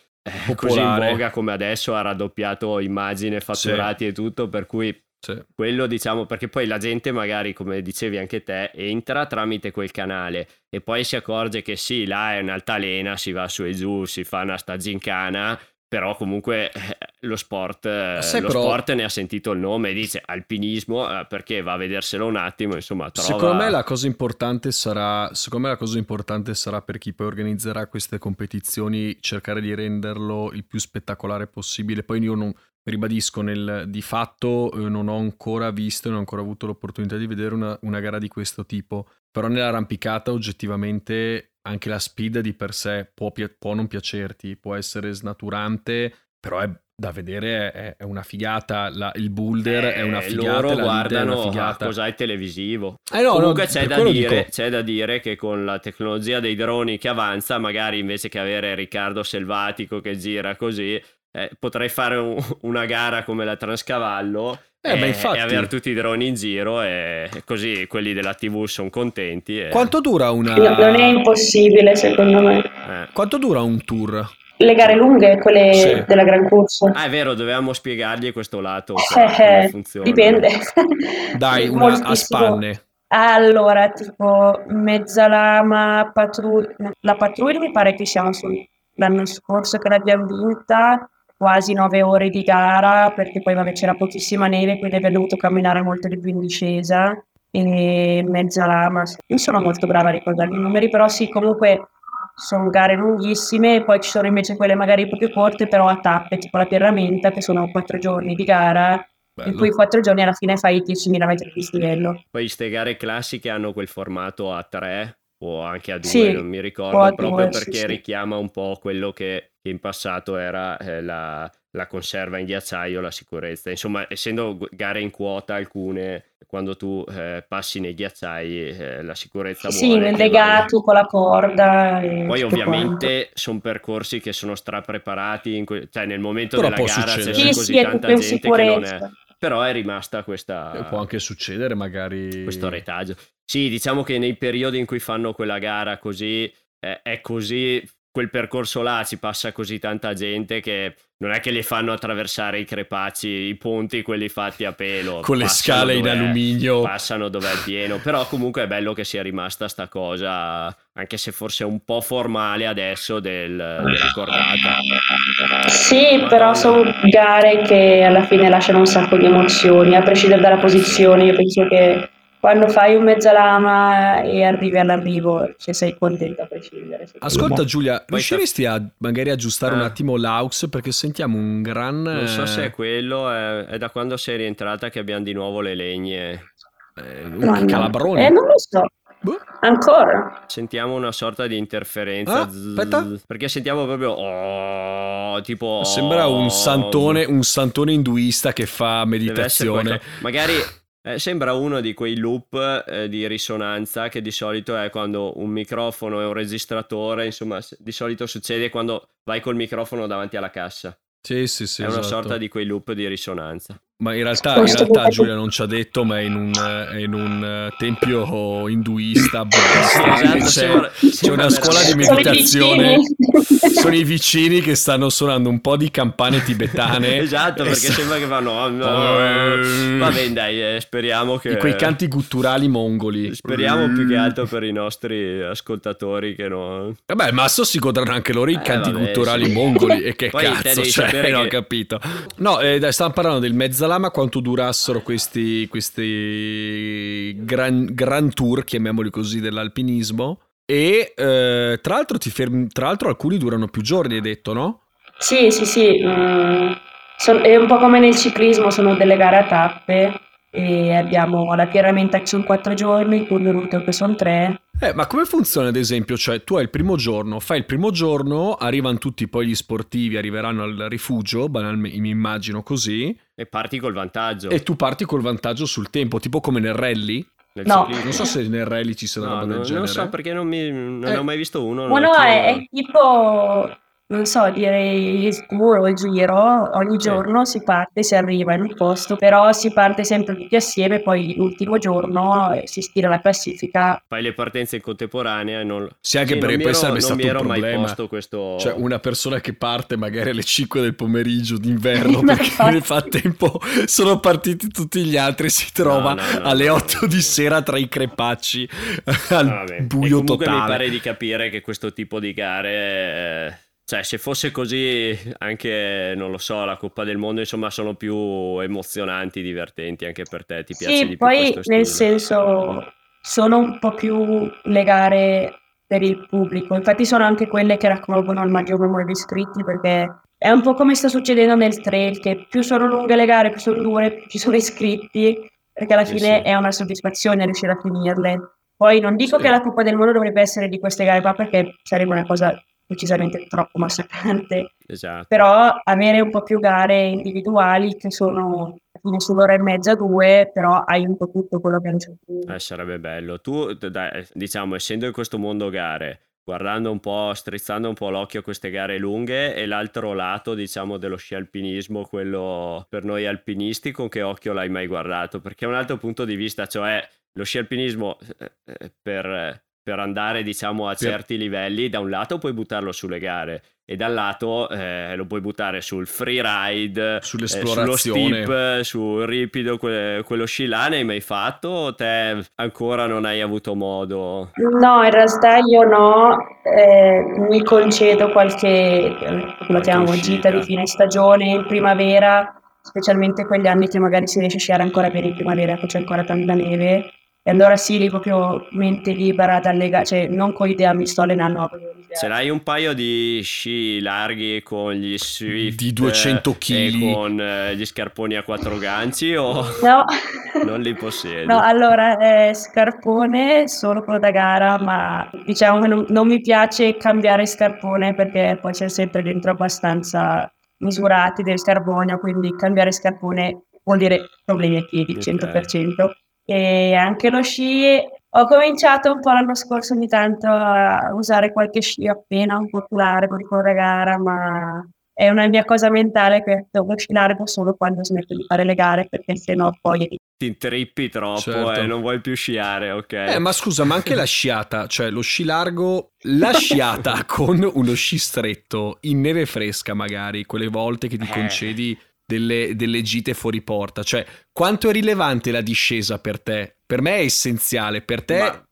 così in voga come adesso, ha raddoppiato immagine, fatturati sì. e tutto, per cui sì. quello diciamo perché poi la gente magari come dicevi anche te entra tramite quel canale e poi si accorge che sì, là è un'altalena, si va su e giù, si fa una sta gincana però comunque eh, lo sport, eh, lo però... sport ne ha sentito il nome e dice alpinismo eh, perché va a vederselo un attimo insomma trova... secondo me la cosa importante sarà secondo me la cosa importante sarà per chi poi organizzerà queste competizioni cercare di renderlo il più spettacolare possibile. Poi io non ribadisco nel, di fatto non ho ancora visto non ho ancora avuto l'opportunità di vedere una, una gara di questo tipo però nell'arrampicata oggettivamente anche la speed di per sé può, può non piacerti, può essere snaturante, però è da vedere è, è una figata. La, il boulder eh, è una figata. Loro guardano a cosa è televisivo. Eh no, Comunque no, c'è, da dire, c'è, da dire, che con la tecnologia dei droni che avanza, magari invece che avere Riccardo Selvatico che gira così, eh, potrei fare un, una gara come la Transcavallo eh, e, infatti... e, avere tutti i droni in giro e così quelli della TV sono contenti. E... Quanto dura una... Non è impossibile secondo me. Eh. Quanto dura un tour? Le gare lunghe, quelle sì. della Gran Corso. Ah, è vero, dovevamo spiegargli questo lato. Eh, funziona. Dipende. Dai, una a spanne. Allora, tipo Mezzalama, Patruglia. La Patruglia mi pare che siamo sull'anno scorso che l'abbiamo vinta quasi nove ore di gara perché poi vabbè, c'era pochissima neve, quindi abbiamo dovuto camminare molto di più in discesa e mezza lama. Io sono molto brava a ricordare i numeri, però sì, comunque sono gare lunghissime e poi ci sono invece quelle magari proprio corte, però a tappe, tipo la Pierramenta, che sono quattro giorni di gara. Bello. In cui quattro giorni alla fine fai 10.000 metri di stivello. Poi queste gare classiche hanno quel formato a tre o anche a due, sì, non mi ricordo, proprio due, perché sì, richiama un po' quello che, in passato era eh, la, la, conserva in ghiacciaio, la sicurezza. Insomma, essendo gare in quota alcune, quando tu eh, passi nei ghiacciai, eh, la sicurezza sì, vuole... Sì, legato con la corda. Poi ovviamente sono percorsi che sono strapreparati, que- cioè nel momento Però della gara succedere. c'è sì, così sì, tanta gente che non è però è rimasta questa... E può anche succedere magari... Questo retaggio. Sì, diciamo che nei periodi in cui fanno quella gara così, eh, è così, quel percorso là ci passa così tanta gente che non è che li fanno attraversare i crepacci, i ponti, quelli fatti a pelo. Con le scale in alluminio. Passano dove è pieno, però comunque è bello che sia rimasta sta cosa, anche se forse è un po' formale adesso del, del ricordata. Sì, Ma però non... sono gare che alla fine lasciano un sacco di emozioni, a prescindere dalla posizione, io penso che quando fai un mezza lama e arrivi all'arrivo, se sei contento a prescindere. Ascolta Giulia, riusciresti a magari aggiustare eh. un attimo l'aux perché sentiamo un gran... Non so se è quello, è, è, da quando sei rientrata che abbiamo di nuovo le legne. Eh, un calabrone. Eh, non lo so. Boh. Ancora? Sentiamo una sorta di interferenza. Ah, aspetta. Perché sentiamo proprio. Oh, tipo. Sembra un santone, un santone induista che fa meditazione. Magari eh, sembra uno di quei loop eh, di risonanza che di solito è quando un microfono e un registratore, insomma, di solito succede quando vai col microfono davanti alla cassa. Sì, sì, sì. È esatto. una sorta di quei loop di risonanza. Ma in realtà, in realtà Giulia non ci ha detto, ma è in un, è in un eh, tempio induista, buddista, esatto, c'è, c'è, una scuola di meditazione. Sono i vicini che stanno suonando un po' di campane tibetane. esatto, perché s- sembra che fanno... Oh, no. Va bene, dai, eh, speriamo che... Di quei canti gutturali mongoli. Speriamo più che altro per i nostri ascoltatori che no... Vabbè, il Masso si godranno anche loro i eh, canti vabbè, gutturali sì. mongoli. E che Poi cazzo, cioè, non ho capito. No, eh, dai, stavamo parlando del mezzala Lama quanto durassero questi, questi gran, gran, tour, chiamiamoli così, dell'alpinismo. E eh, tra, l'altro fermi, tra l'altro alcuni durano più giorni, hai detto, no? Sì, sì, sì. Mm, son, è un po' come nel ciclismo, sono delle gare a tappe. E abbiamo la che sono quattro giorni, il Tour de che sono tre. Eh, ma come funziona ad esempio? Cioè, tu hai il primo giorno, fai il primo giorno, arrivano tutti poi gli sportivi, arriveranno al rifugio, banalmente, mi immagino così. E parti col vantaggio. E tu parti col vantaggio sul tempo, tipo come nel rally? Nel no. Non so se nel rally ci una no, roba del non, genere. Non so perché non, mi, non eh. ho mai visto uno. Ma no, è, è tipo non so, direi il tour o il giro, ogni giorno si parte, si arriva in un posto, però si parte sempre tutti assieme, poi l'ultimo giorno eh, si stira la classifica. Fai le partenze in contemporanea e non... Sì, anche sì, perché poi sarebbe stato un problema. Questo... Cioè, una persona che parte magari alle 5 del pomeriggio d'inverno perché nel frattempo sono partiti tutti gli altri e si trova no, no, no, alle 8 di sera tra i crepacci al Vabbè. buio e comunque totale. mi pare di capire che questo tipo di gare... Eh cioè, se fosse così, anche, non lo so, la Coppa del Mondo, insomma, sono più emozionanti, divertenti anche per te. Ti piace sì, di poi, nel senso, sono un po' più le gare per il pubblico. Infatti sono anche quelle che raccolgono il maggior numero di iscritti, perché è un po' come sta succedendo nel trail, che più sono lunghe le gare, più sono dure, più ci sono iscritti, perché alla fine sì, sì. è una soddisfazione riuscire a finirle. Poi non dico sì. che la Coppa del Mondo dovrebbe essere di queste gare qua, perché sarebbe una cosa decisamente troppo massacrante. Esatto. Però avere un po' più gare individuali che sono fine sull'ora e mezza, due, però hai un po' tutto quello che hanno eh, Sarebbe bello. Tu, dai, diciamo, essendo in questo mondo gare, guardando un po', strizzando un po' l'occhio a queste gare lunghe e l'altro lato, diciamo, dello sci alpinismo, quello per noi alpinisti, con che occhio l'hai mai guardato? Perché è un altro punto di vista, cioè lo sci alpinismo eh, eh per per andare diciamo a certi livelli da un lato puoi buttarlo sulle gare e dal lato eh, lo puoi buttare sul freeride sull'esplorazione eh, sullo steep sul ripido que- quello sci là ne hai mai fatto o te ancora non hai avuto modo? No in realtà io no eh, mi concedo qualche lo chiamiamo gita di fine stagione in primavera specialmente quegli anni che magari si riesce a sciare ancora bene in primavera che c'è ancora tanta neve e allora sì, lì proprio mente libera dalle gare, cioè non con l'idea mi sto allenando. Ce l'hai un paio di sci larghi con gli Swift di 200 kg con eh, gli scarponi a quattro ganci o no. non li possiedi? No, allora eh, scarpone solo quello da gara, ma diciamo che non, non mi piace cambiare scarpone perché poi c'è sempre dentro abbastanza misurati del carbonio, quindi cambiare scarpone vuol dire problemi ai piedi, okay. 100% e anche lo sci ho cominciato un po' l'anno scorso ogni tanto a usare qualche sci appena un popolare per correre gara, ma è una mia cosa mentale che devo sci largo solo quando smetto di fare le gare, perché sennò poi ti intrippi troppo certo. e non vuoi più sciare, ok? Eh, ma scusa, ma anche la sciata, cioè lo sci largo, la sciata con uno sci stretto in neve fresca magari, quelle volte che ti eh. concedi delle, delle gite fuori porta. Cioè, quanto è rilevante la discesa per te? Per me è essenziale, per te... Ma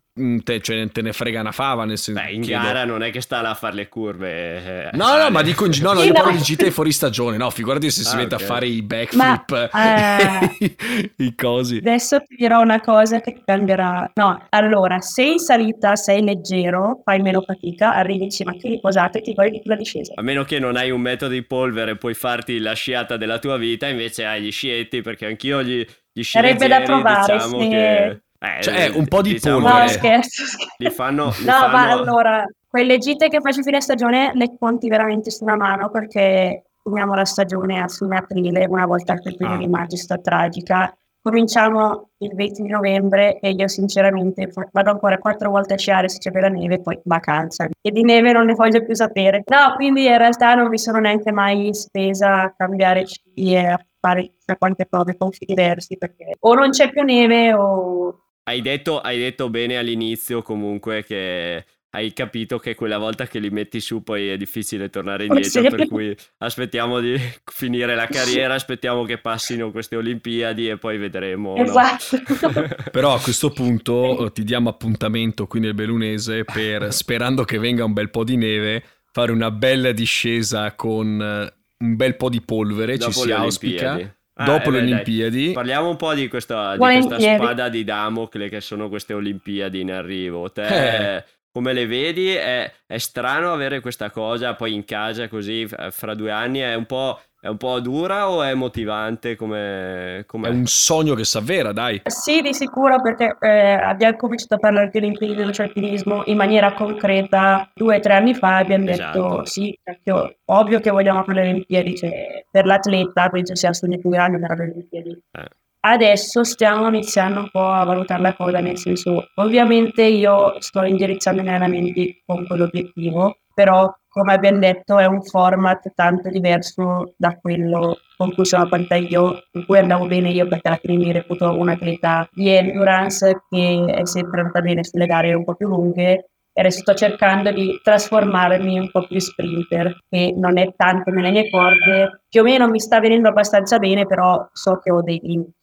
te, cioè, te, ne frega una fava nel senso Beh, in chiedo... gara non è che sta là a fare le curve eh, no no ma dico no, no io parlo di GT fuori stagione no figurati se si ah, mette okay. a fare i backflip ma, eh, i cosi. adesso ti dirò una cosa che cambierà. No allora se in salita sei leggero fai meno fatica arrivi in cima ti riposate e ti godi la discesa. A meno che non hai un metodo di polvere puoi farti la sciata della tua vita invece hai gli scietti perché anch'io gli, gli sci sarebbe da provare diciamo se... che eh, cioè, un po' di diciamo polvere. No, scherzo, scherzo. Li fanno, li no, fanno... ma allora, quelle gite che faccio fine stagione le conti veramente su una mano perché finiamo la stagione a fine aprile, una volta che il primo ah. di maggio sta tragica. Cominciamo il 20 di novembre e io sinceramente vado ancora quattro volte a sciare se c'è bella neve, poi vacanza. E di neve non ne voglio più sapere. No, quindi in realtà non mi sono neanche mai spesa a cambiare sci e a fare chissà quante prove con sci diversi perché o non c'è più neve o hai detto, hai detto bene all'inizio comunque che hai capito che quella volta che li metti su poi è difficile tornare indietro, per cui aspettiamo di finire la carriera, aspettiamo che passino queste Olimpiadi e poi vedremo. Esatto. No? Però a questo punto eh, ti diamo appuntamento qui nel Belunese per, sperando che venga un bel po' di neve, fare una bella discesa con eh, un bel po' di polvere, Dopo ci si auspica. Ah, dopo eh, le Olimpiadi. Dai. Parliamo un po' di questa, di questa, spada di Damocle che sono queste Olimpiadi in arrivo. Te eh. come le vedi? È, è, strano avere questa cosa poi in casa così fra due anni. È un po' È un po' dura o è motivante come... È un sogno che s'avvera, dai. Sì, di sicuro perché eh, abbiamo cominciato a parlare di Olimpiadi dello alpinismo in maniera concreta due o tre anni fa abbiamo esatto. detto sì, perché ovvio che vogliamo fare le Olimpiadi, cioè, per l'atleta penso sia il sogno più grande per le Olimpiadi. Eh. Adesso stiamo iniziando un po' a valutare la cosa, nel senso, ovviamente io sto indirizzando i miei allenamenti con quell'obiettivo, però come abbiamo detto è un format tanto diverso da quello con cui sono partita io, in cui andavo bene io perché alla fine mi reputo un'atleta di endurance che è sempre andata bene sulle gare un po' più lunghe. E adesso sto cercando di trasformarmi un po' più sprinter, che non è tanto nelle mie corde, più o meno mi sta venendo abbastanza bene, però so che ho dei limiti.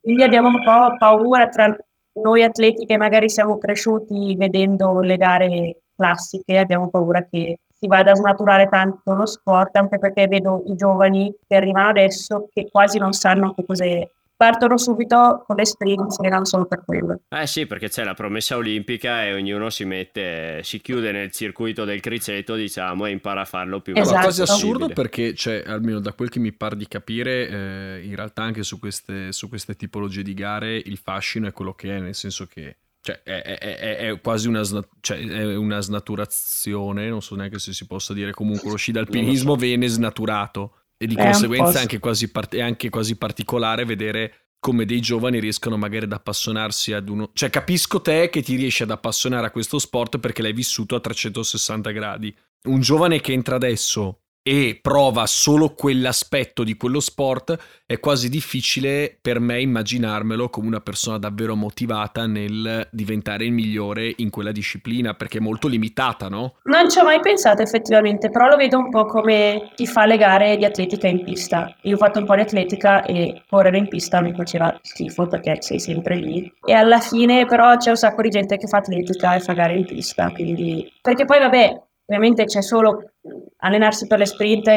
Quindi abbiamo un po' paura tra noi atleti che magari siamo cresciuti vedendo le gare classiche, abbiamo paura che si vada a snaturare tanto lo sport, anche perché vedo i giovani che arrivano adesso che quasi non sanno che cos'è partono subito con le sprint e non solo per quello. Eh sì, perché c'è la promessa olimpica e ognuno si mette, si chiude nel circuito del criceto, diciamo, e impara a farlo più esatto. È quasi assurdo perché, cioè, almeno da quel che mi pare di capire, eh, in realtà anche su queste, su queste tipologie di gare il fascino è quello che è, nel senso che cioè, è, è, è, è, quasi una, cioè, una, snaturazione, non so neanche se si possa dire, comunque lo sci d'alpinismo viene snaturato e di conseguenza è anche, quasi part- è anche quasi particolare vedere come dei giovani riescono magari ad appassionarsi ad uno... Cioè capisco te che ti riesci ad appassionare a questo sport perché l'hai vissuto a 360 gradi. Un giovane che entra adesso e prova solo quell'aspetto di quello sport, è quasi difficile per me immaginarmelo come una persona davvero motivata nel diventare il migliore in quella disciplina, perché è molto limitata, no? Non ci ho mai pensato effettivamente, però lo vedo un po' come chi fa le gare di atletica in pista. Io ho fatto un po' di atletica e correre in pista mi faceva schifo perché sei sempre lì. E alla fine però c'è un sacco di gente che fa atletica e fa gare in pista, quindi... Perché poi vabbè, Ovviamente c'è solo allenarsi per le sprint,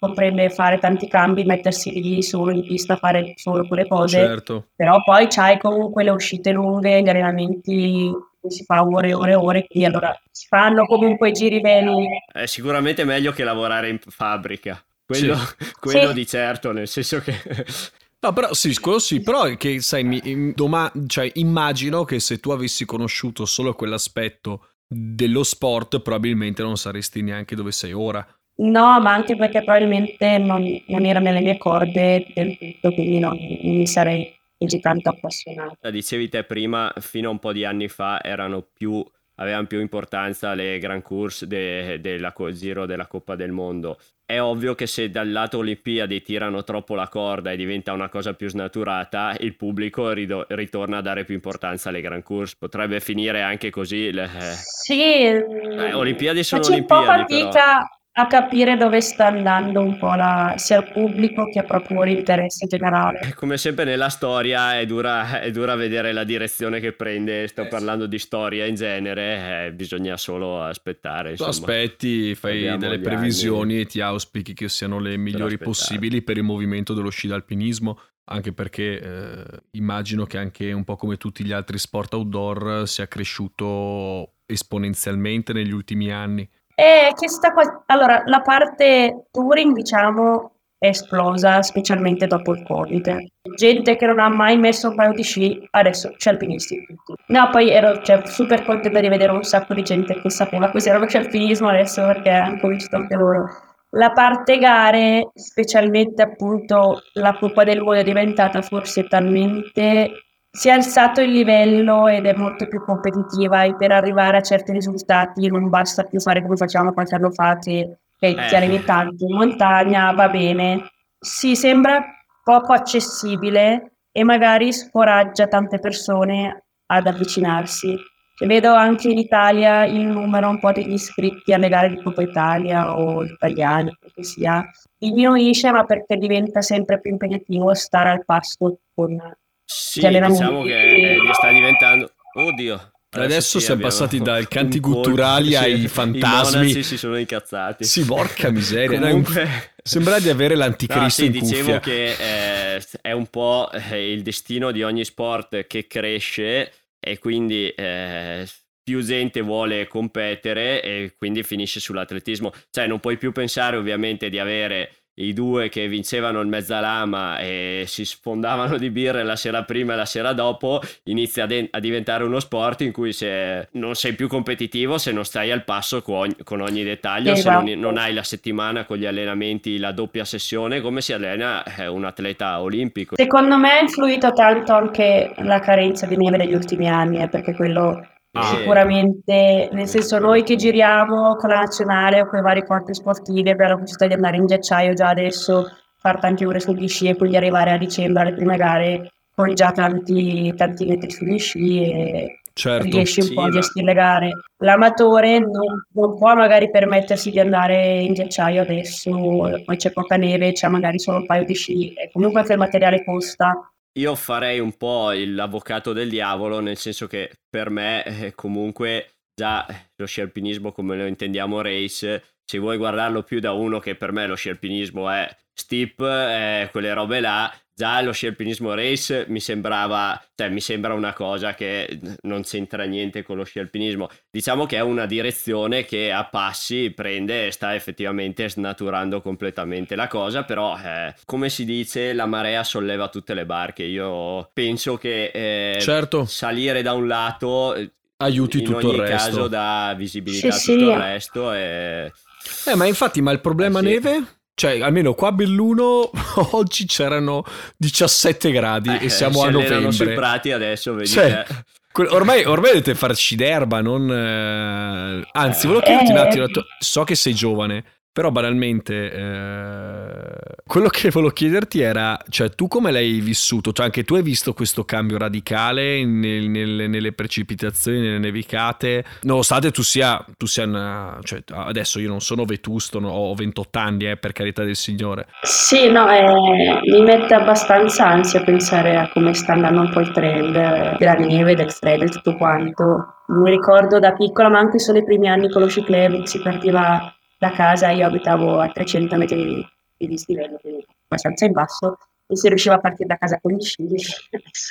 comprende fare tanti cambi, mettersi lì solo in pista, fare solo quelle cose. Certo. Però poi c'hai comunque le uscite lunghe, gli allenamenti si fa ore e ore e ore, quindi allora si fanno comunque i giri veri. È sicuramente meglio che lavorare in fabbrica. Quello, sì. quello sì. di certo, nel senso che No, però sì, quello sì, però che sai, mi, doma- cioè, immagino che se tu avessi conosciuto solo quell'aspetto dello sport probabilmente non saresti neanche dove sei ora. No, ma anche perché probabilmente non, non era nelle mie corde del tutto, quindi non, non mi sarei così tanto appassionata. Dicevi te prima, fino a un po' di anni fa erano più avevano più importanza le Grand Course de, della Giro della Coppa del Mondo. È ovvio che se dal lato Olimpiadi tirano troppo la corda e diventa una cosa più snaturata, il pubblico rido- ritorna a dare più importanza alle Grand Course. Potrebbe finire anche così. Le, eh. Sì, eh, Olimpiadi sono Olimpiadi. Un po' fatica però a capire dove sta andando un po' la, sia il pubblico che proprio l'interesse generale. Come sempre nella storia è dura, è dura vedere la direzione che prende, sto parlando di storia in genere, eh, bisogna solo aspettare. Insomma. Tu aspetti, fai Abbiamo delle previsioni anni. e ti auspichi che siano le migliori possibili per il movimento dello sci d'alpinismo anche perché eh, immagino che anche un po' come tutti gli altri sport outdoor sia cresciuto esponenzialmente negli ultimi anni. E che sta qua... Allora, la parte touring, diciamo, è esplosa, specialmente dopo il Covid. Gente che non ha mai messo un paio di sci, adesso c'è alpinisti. No, poi ero cioè, super contenta di vedere un sacco di gente che sapeva cos'era lo scialpinismo adesso, perché hanno visto anche loro. La parte gare, specialmente appunto la Coppa del Mondo è diventata forse talmente si è alzato il livello ed è molto più competitiva e per arrivare a certi risultati non basta più fare come facciamo qualche anno fa che, che eh. tanto in montagna, va bene. Si sembra poco accessibile e magari scoraggia tante persone ad avvicinarsi. E vedo anche in Italia il numero un po' degli iscritti alle gare di Coppa Italia o italiani, che sia, diminuisce ma perché diventa sempre più impegnativo stare al passo con sì, diciamo che gli sta diventando... Oddio. Adesso, adesso sì, siamo passati dai canti culturali ai fantasmi. I si sono incazzati. Sì, porca miseria. Comunque... Sembra di avere l'anticristo no, sì, dicevo che eh, è un po' eh, il destino di ogni sport che cresce e quindi eh, più gente vuole competere e quindi finisce sull'atletismo. Cioè non puoi più pensare ovviamente di avere i due che vincevano il mezzalama e si sfondavano di birre la sera prima e la sera dopo, inizia a, de- a diventare uno sport in cui se non sei più competitivo se non stai al passo con ogni, con ogni dettaglio, esatto. se non, non, hai la settimana con gli allenamenti, la doppia sessione, come si allena eh, un atleta olimpico. Secondo me ha influito tanto anche la carenza di neve negli ultimi anni, eh, perché quello Ah. Sicuramente, nel senso noi che giriamo con la nazionale o con i vari corpi sportivi abbiamo la possibilità di andare in ghiacciaio già adesso, fare tante ore sugli sci e quindi arrivare a dicembre alle prime gare con già tanti, tanti metri sugli sci e certo, riesci un sì, po' a gestire le gare. L'amatore non, non, può magari permettersi di andare in ghiacciaio adesso, poi c'è poca neve, c'è magari solo un paio di sci e comunque anche il materiale costa io farei un po' l'avvocato del diavolo, nel senso che per me eh, comunque già lo scialpinismo come lo intendiamo race, se vuoi guardarlo più da uno che per me lo scialpinismo è steep, eh, quelle robe là, già lo sci alpinismo race mi sembrava, cioè mi sembra una cosa che non c'entra niente con lo sci alpinismo. Diciamo che è una direzione che a passi prende e sta effettivamente snaturando completamente la cosa, però eh, come si dice la marea solleva tutte le barche. Io penso che eh, certo. salire da un lato aiuti in tutto il resto. In caso dà visibilità sì, a tutto sì. il resto e... Eh, ma infatti, ma il problema eh, sì. neve? Cioè, almeno qua a Belluno oggi c'erano 17 gradi eh, e siamo a novembre. sui prati adesso, vedi cioè, ormai, ormai dovete farci d'erba, non... Eh... Anzi, volevo chiederti un attimo, so che sei giovane, però banalmente, eh, quello che volevo chiederti era, cioè tu come l'hai vissuto? Cioè anche tu hai visto questo cambio radicale nel, nel, nelle precipitazioni, nelle nevicate, nonostante tu sia, tu sia una, cioè, adesso io non sono vetusto, no, ho 28 anni, eh, per carità del Signore. Sì, no, eh, mi mette abbastanza ansia pensare a come sta andando un po' il trend della neve, del freddo e tutto quanto. Mi ricordo da piccola, ma anche solo i primi anni con lo ciclable, si partiva da casa, io abitavo a 300 metri di dislivello, quindi abbastanza in basso, e si riusciva a partire da casa con gli sci.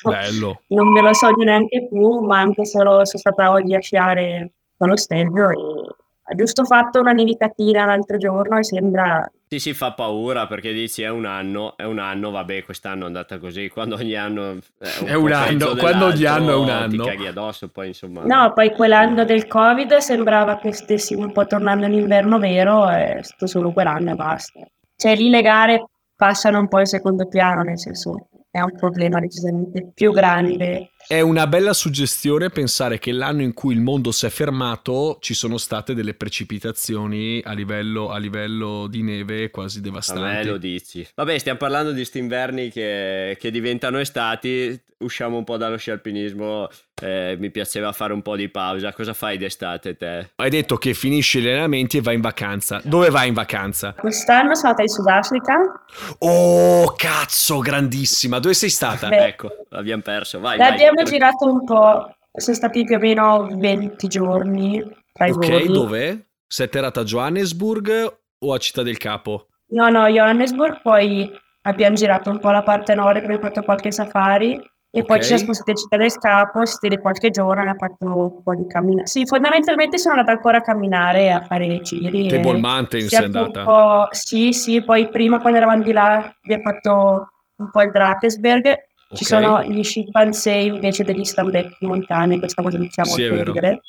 Bello. Non me lo sogno neanche più, ma anche solo sono stata oggi a sciare con lo Stelvio e ha giusto fatto una nevicatina l'altro giorno e sembra sì, si fa paura perché dici è un anno, è un anno, vabbè, quest'anno è andata così, quando ogni anno è un, è un anno, quando ogni anno è un anno. Ti caghi addosso, poi insomma. No, poi quell'anno del Covid sembrava che stessimo un po' tornando in inverno vero, è stato solo quell'anno e basta. Cioè lì le gare passano un po' in secondo piano, nel senso è un problema decisamente più grande. È una bella suggestione pensare che l'anno in cui il mondo si è fermato ci sono state delle precipitazioni a livello, a livello di neve quasi devastanti. A me lo dici. Vabbè, stiamo parlando di sti inverni che, che diventano estati, usciamo un po' dallo sci alpinismo, eh, mi piaceva fare un po' di pausa. Cosa fai d'estate te? Hai detto che finisci gli allenamenti e vai in vacanza. Dove vai in vacanza? Quest'anno sono stata in Sudafrica. Oh, cazzo, grandissima. Dove sei stata? Beh, ecco, l'abbiamo perso. Vai, L'abbiamo vai. girato un po'. Sono stati più o meno 20 giorni tra i Ok, voli. dove? Sei atterrata a Johannesburg o a Città del Capo? No, no, Johannesburg, poi abbiamo girato un po' la parte nord, abbiamo fatto qualche safari e poi ci siamo spostati a Città del Capo, siete lì qualche giorno, abbiamo fatto un po' di camminare. Sì, fondamentalmente sono andata ancora a camminare, a fare i giri. Table Mountain sei andata? Po'... Sì, sì, poi prima quando eravamo di là abbiamo fatto un po' il Drakensberg, okay. ci sono gli scimpanzé invece degli stambecchi montani, questa cosa diciamo sì, è vero.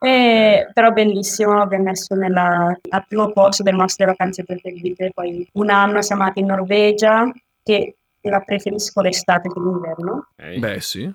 E, però bellissimo, abbiamo messo nella, al primo posto delle nostre vacanze preferite. Poi un anno siamo andati in Norvegia, che la preferisco l'estate che l'inverno. Okay. Beh, sì.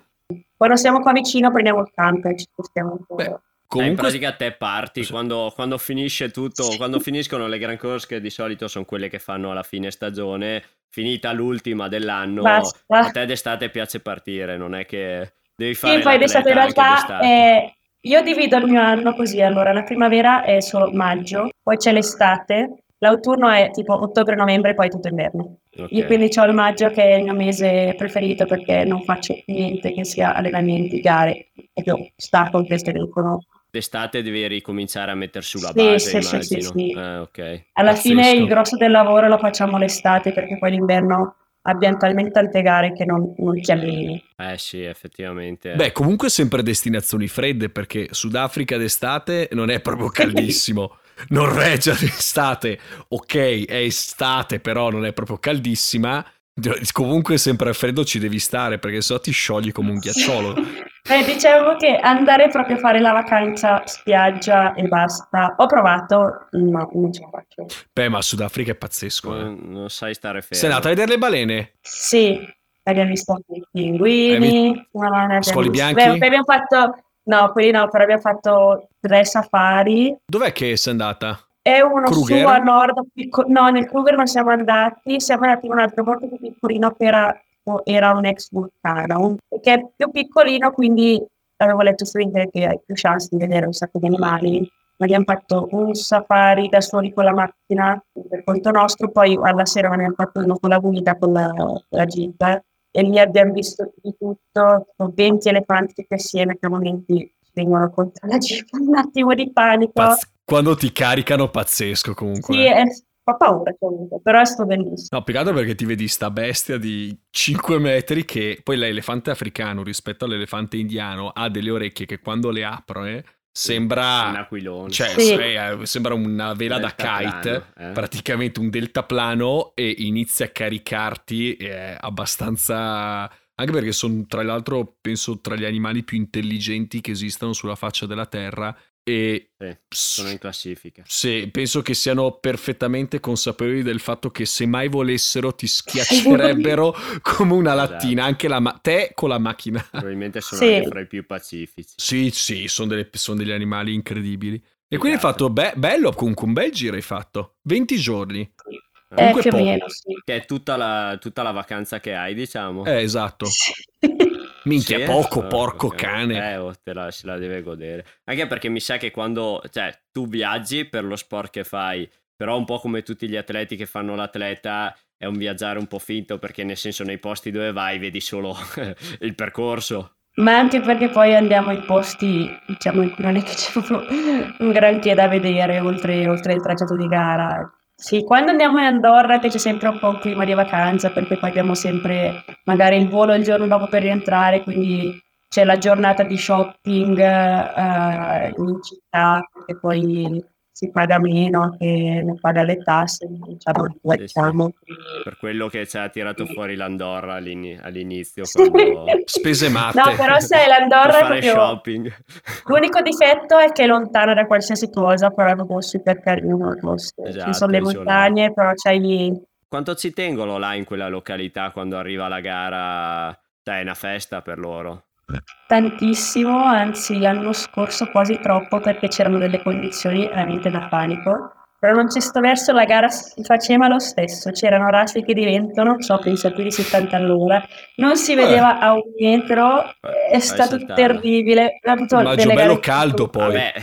Quando siamo qua vicino prendiamo il camper, ci spostiamo un po'. Beh. Comunque... Eh, in pratica a te parti quando, quando, finisce tutto, quando finiscono le Grand Course che di solito sono quelle che fanno alla fine stagione, finita l'ultima dell'anno, Basta. a te d'estate piace partire, non è che devi fare... Sì, poi d'estate in realtà è, io divido il mio anno così, allora la primavera è solo maggio, poi c'è l'estate, l'autunno è tipo ottobre-novembre, poi tutto inverno. Okay. Io quindi ho il maggio che è il mio mese preferito perché non faccio niente che sia allenamenti, gare, proprio stacco il telefono. D'estate devi ricominciare a mettere sulla sì, base, sì, immagino. Sì, sì, sì. Eh, okay. Alla Pazzesco. fine il grosso del lavoro lo facciamo l'estate perché poi l'inverno abbiamo talmente tante gare che non, non ci alleni. Eh sì, effettivamente. Beh, comunque sempre destinazioni fredde perché Sudafrica d'estate non è proprio caldissimo. Norvegia d'estate, ok, è estate, però non è proprio caldissima. Comunque sempre al freddo ci devi stare perché sennò ti sciogli come un ghiacciolo. Eh, diciamo che andare proprio a fare la vacanza spiaggia e basta. Ho provato, ma non ce la faccio. Beh, ma Sudafrica è pazzesco. Eh. Non, non sai stare fermo. Sei andata a vedere le balene? Sì, abbiamo visto i pinguini. No, no, ne Scoli bianchi? Beh, abbiamo fatto... No, quelli no, però abbiamo fatto tre safari. Dov'è che sei andata? E uno Kruger? su a nord, picco- no, nel Kruger non siamo andati, siamo andati in un altro molto più piccolino che era, era un ex vulcano, che è più piccolino, quindi avevo letto su internet che hai più chance di vedere un sacco di animali. Abbiamo fatto un safari da soli con la macchina per conto nostro, poi alla sera ne abbiamo fatto uno con la guida, con la, la jeep, e lì abbiamo visto di tutto, con 20 elefanti tutti assieme che a momenti vengono contro la jeep, un attimo di panico. Pazz- quando ti caricano, pazzesco comunque. Sì, è, fa paura comunque, però è stato bellissimo. No, più che perché ti vedi sta bestia di 5 metri che poi l'elefante africano rispetto all'elefante indiano ha delle orecchie che quando le aprono eh, Un sembra... aquilone. Cioè, Sì. eh, sembra una vela da kite, eh. praticamente un deltaplano e inizia a caricarti è abbastanza... Anche perché sono tra l'altro, penso, tra gli animali più intelligenti che esistano sulla faccia della Terra e Sì, sono in classifica. sì, penso che siano perfettamente consapevoli del fatto che se mai volessero ti schiaccerebbero come una lattina, Esatto. anche la ma- te con la macchina. Probabilmente sono Sì. anche fra i più pacifici. Sì, sì, sono, delle- sono degli animali incredibili. E quindi hai Esatto. fatto be- bello, comunque un bel giro hai fatto. 20 giorni. Eh, Comunque più o poco. meno, sì. Che è tutta la, tutta la vacanza che hai, diciamo. Eh, esatto. Minchia, Sì, poco, eh, porco cane. Eh, oh, te la, se la deve godere. Anche perché mi sa che quando, cioè, tu viaggi per lo sport che fai, però un po' come tutti gli atleti che fanno l'atleta, è un viaggiare un po' finto perché nel senso nei posti dove vai vedi solo il percorso. Ma anche perché poi andiamo in posti, diciamo, in cui non è che c'è proprio un granché da vedere oltre, oltre il tracciato di gara. Sì, quando andiamo in Andorra c'è sempre un po' un clima di vacanza, perché poi abbiamo sempre magari il volo il giorno dopo per rientrare, quindi c'è la giornata di shopping eh, in città, che poi si paga meno, che ne paga le tasse, diciamo, diciamo. Per quello che ci ha tirato fuori l'Andorra all'ini- all'inizio. Sì. Quando... Spese matte. No, però sai, per l'Andorra è proprio... shopping. L'unico difetto è che è lontana da qualsiasi cosa, però è proprio super carino il posto. Esatto, Ci sono le isolato. montagne, però c'hai lì... Quanto ci tengono là in quella località quando arriva la gara? Cioè, è una festa per loro. Tantissimo, anzi l'anno scorso quasi troppo perché c'erano delle condizioni veramente da panico. Però non c'è sto verso, la gara si faceva lo stesso, c'erano raffiche di vento, non so, penso a più di 70 all'ora, non si vedeva a un metro, Eh, è stato saltare. terribile. Delle bello caldo poi. Vabbè,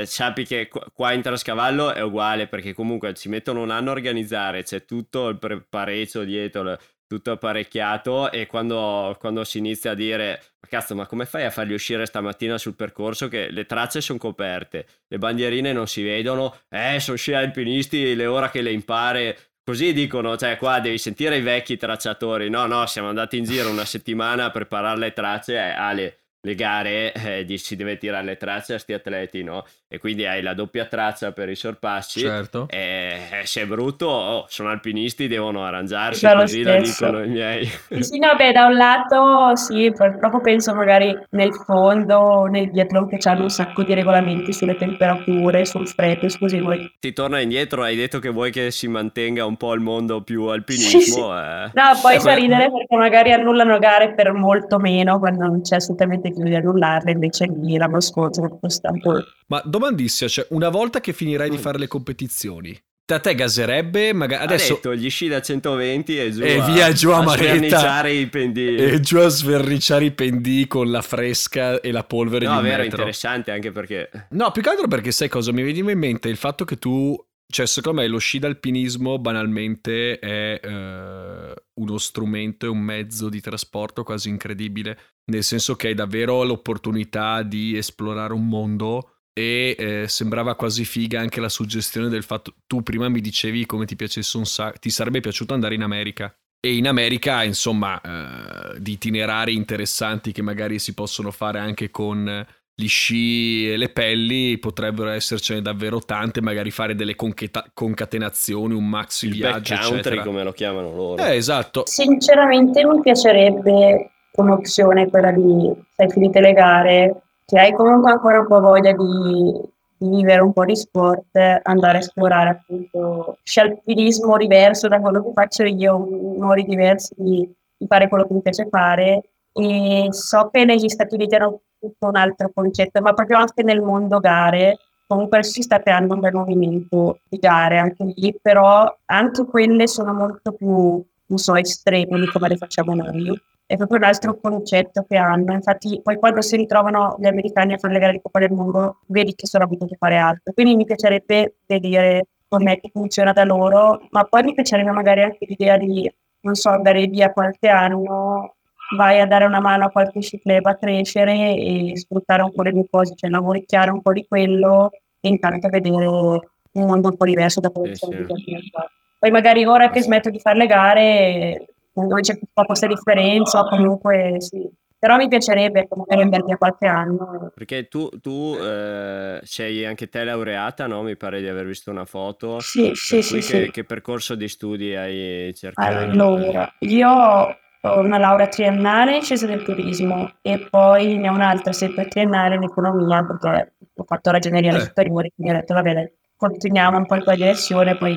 eh, sappi che qua- in Trascavallo è uguale perché comunque ci mettono un anno a organizzare, c'è tutto il prepareccio dietro, tutto apparecchiato e quando, quando si inizia a dire ma cazzo ma come fai a farli uscire stamattina sul percorso che le tracce sono coperte, le bandierine non si vedono, eh sono sci alpinisti, le ora che le impare... Così dicono, cioè qua devi sentire i vecchi tracciatori. No, no, siamo andati in giro una settimana a preparare le tracce. Eh, Ale, le gare eh, si deve tirare le tracce a sti atleti, no? E quindi hai la doppia traccia per i sorpassi. Certo. E eh, se è brutto, oh, sono alpinisti, devono arrangiarsi, lo così stesso. dicono i miei. Sì, no, beh, da un lato sì, purtroppo penso magari nel fondo, nel biathlon che hanno un sacco di regolamenti sulle temperature, sul freddo, scusi voi. Ti torna indietro, hai detto che vuoi che si mantenga un po' il mondo più alpinismo. Sì, sì. eh. No, poi fa ridere perché magari annullano gare per molto meno quando non c'è assolutamente di annullarle, invece lì l'anno scorso è stato... Ma domandissima, cioè, una volta che finirai di fare le competizioni, da te gaserebbe magari Ha adesso detto gli sci da 120 e giù E a, via giù a a sverniciare i pendii. e giù a sverriciare i pendii con la fresca e la polvere No, di un vero, metro. interessante anche perché No, più che altro perché sai cosa mi veniva in mente? Il fatto che tu, cioè secondo me lo sci d'alpinismo banalmente è eh, uno strumento e un mezzo di trasporto quasi incredibile, nel senso che hai davvero l'opportunità di esplorare un mondo e eh, sembrava quasi figa anche la suggestione del fatto, tu prima mi dicevi come ti piacesse un sacco, ti sarebbe piaciuto andare in America. E in America, insomma, eh, di itinerari interessanti che magari si possono fare anche con gli sci e le pelli potrebbero essercene davvero tante, magari fare delle concheta- concatenazioni, un maxi Il viaggio, backcountry eccetera. come lo chiamano loro. Eh, esatto. Sinceramente mi piacerebbe come opzione quella di, sai, finite le gare, che hai comunque ancora un po' voglia di, di vivere un po' di sport, andare a esplorare appunto scialpinismo diverso da quello che faccio io, modi diversi di, di fare quello che mi piace fare. E so che negli Stati Uniti hanno tutto un altro concetto, ma proprio anche nel mondo gare, comunque si sta creando un bel movimento di gare anche lì, però anche quelle sono molto più, non so, estreme di come le facciamo noi. È proprio un altro concetto che hanno. Infatti, poi quando si ritrovano gli americani a fare le gare di Coppa del Mondo, vedi che sono abituati a fare altro. Quindi mi piacerebbe vedere com'è che funziona da loro, ma poi mi piacerebbe magari anche l'idea di, non so, andare via qualche anno vai a dare una mano a qualche club a crescere e sfruttare un po' le due cose, cioè lavoricchiare un po' di quello e intanto vedere un mondo un po' diverso da quello che siamo abituati a fare. Poi magari ora che smetto di fare le gare, dove c'è un po' questa differenza, comunque sì. Però mi piacerebbe magari andare via qualche anno. Perché tu, tu eh, sei anche te laureata, no? Mi pare di aver visto una foto. Sì, sì, sì, cui sì. che, che percorso di studi hai cercato? Allora, io ho una laurea triennale in scienze del turismo e poi ne ho un'altra sempre triennale in economia perché ho fatto ragioneria alle Eh. superiori, quindi ho detto va bene, continuiamo un po' in quella direzione, poi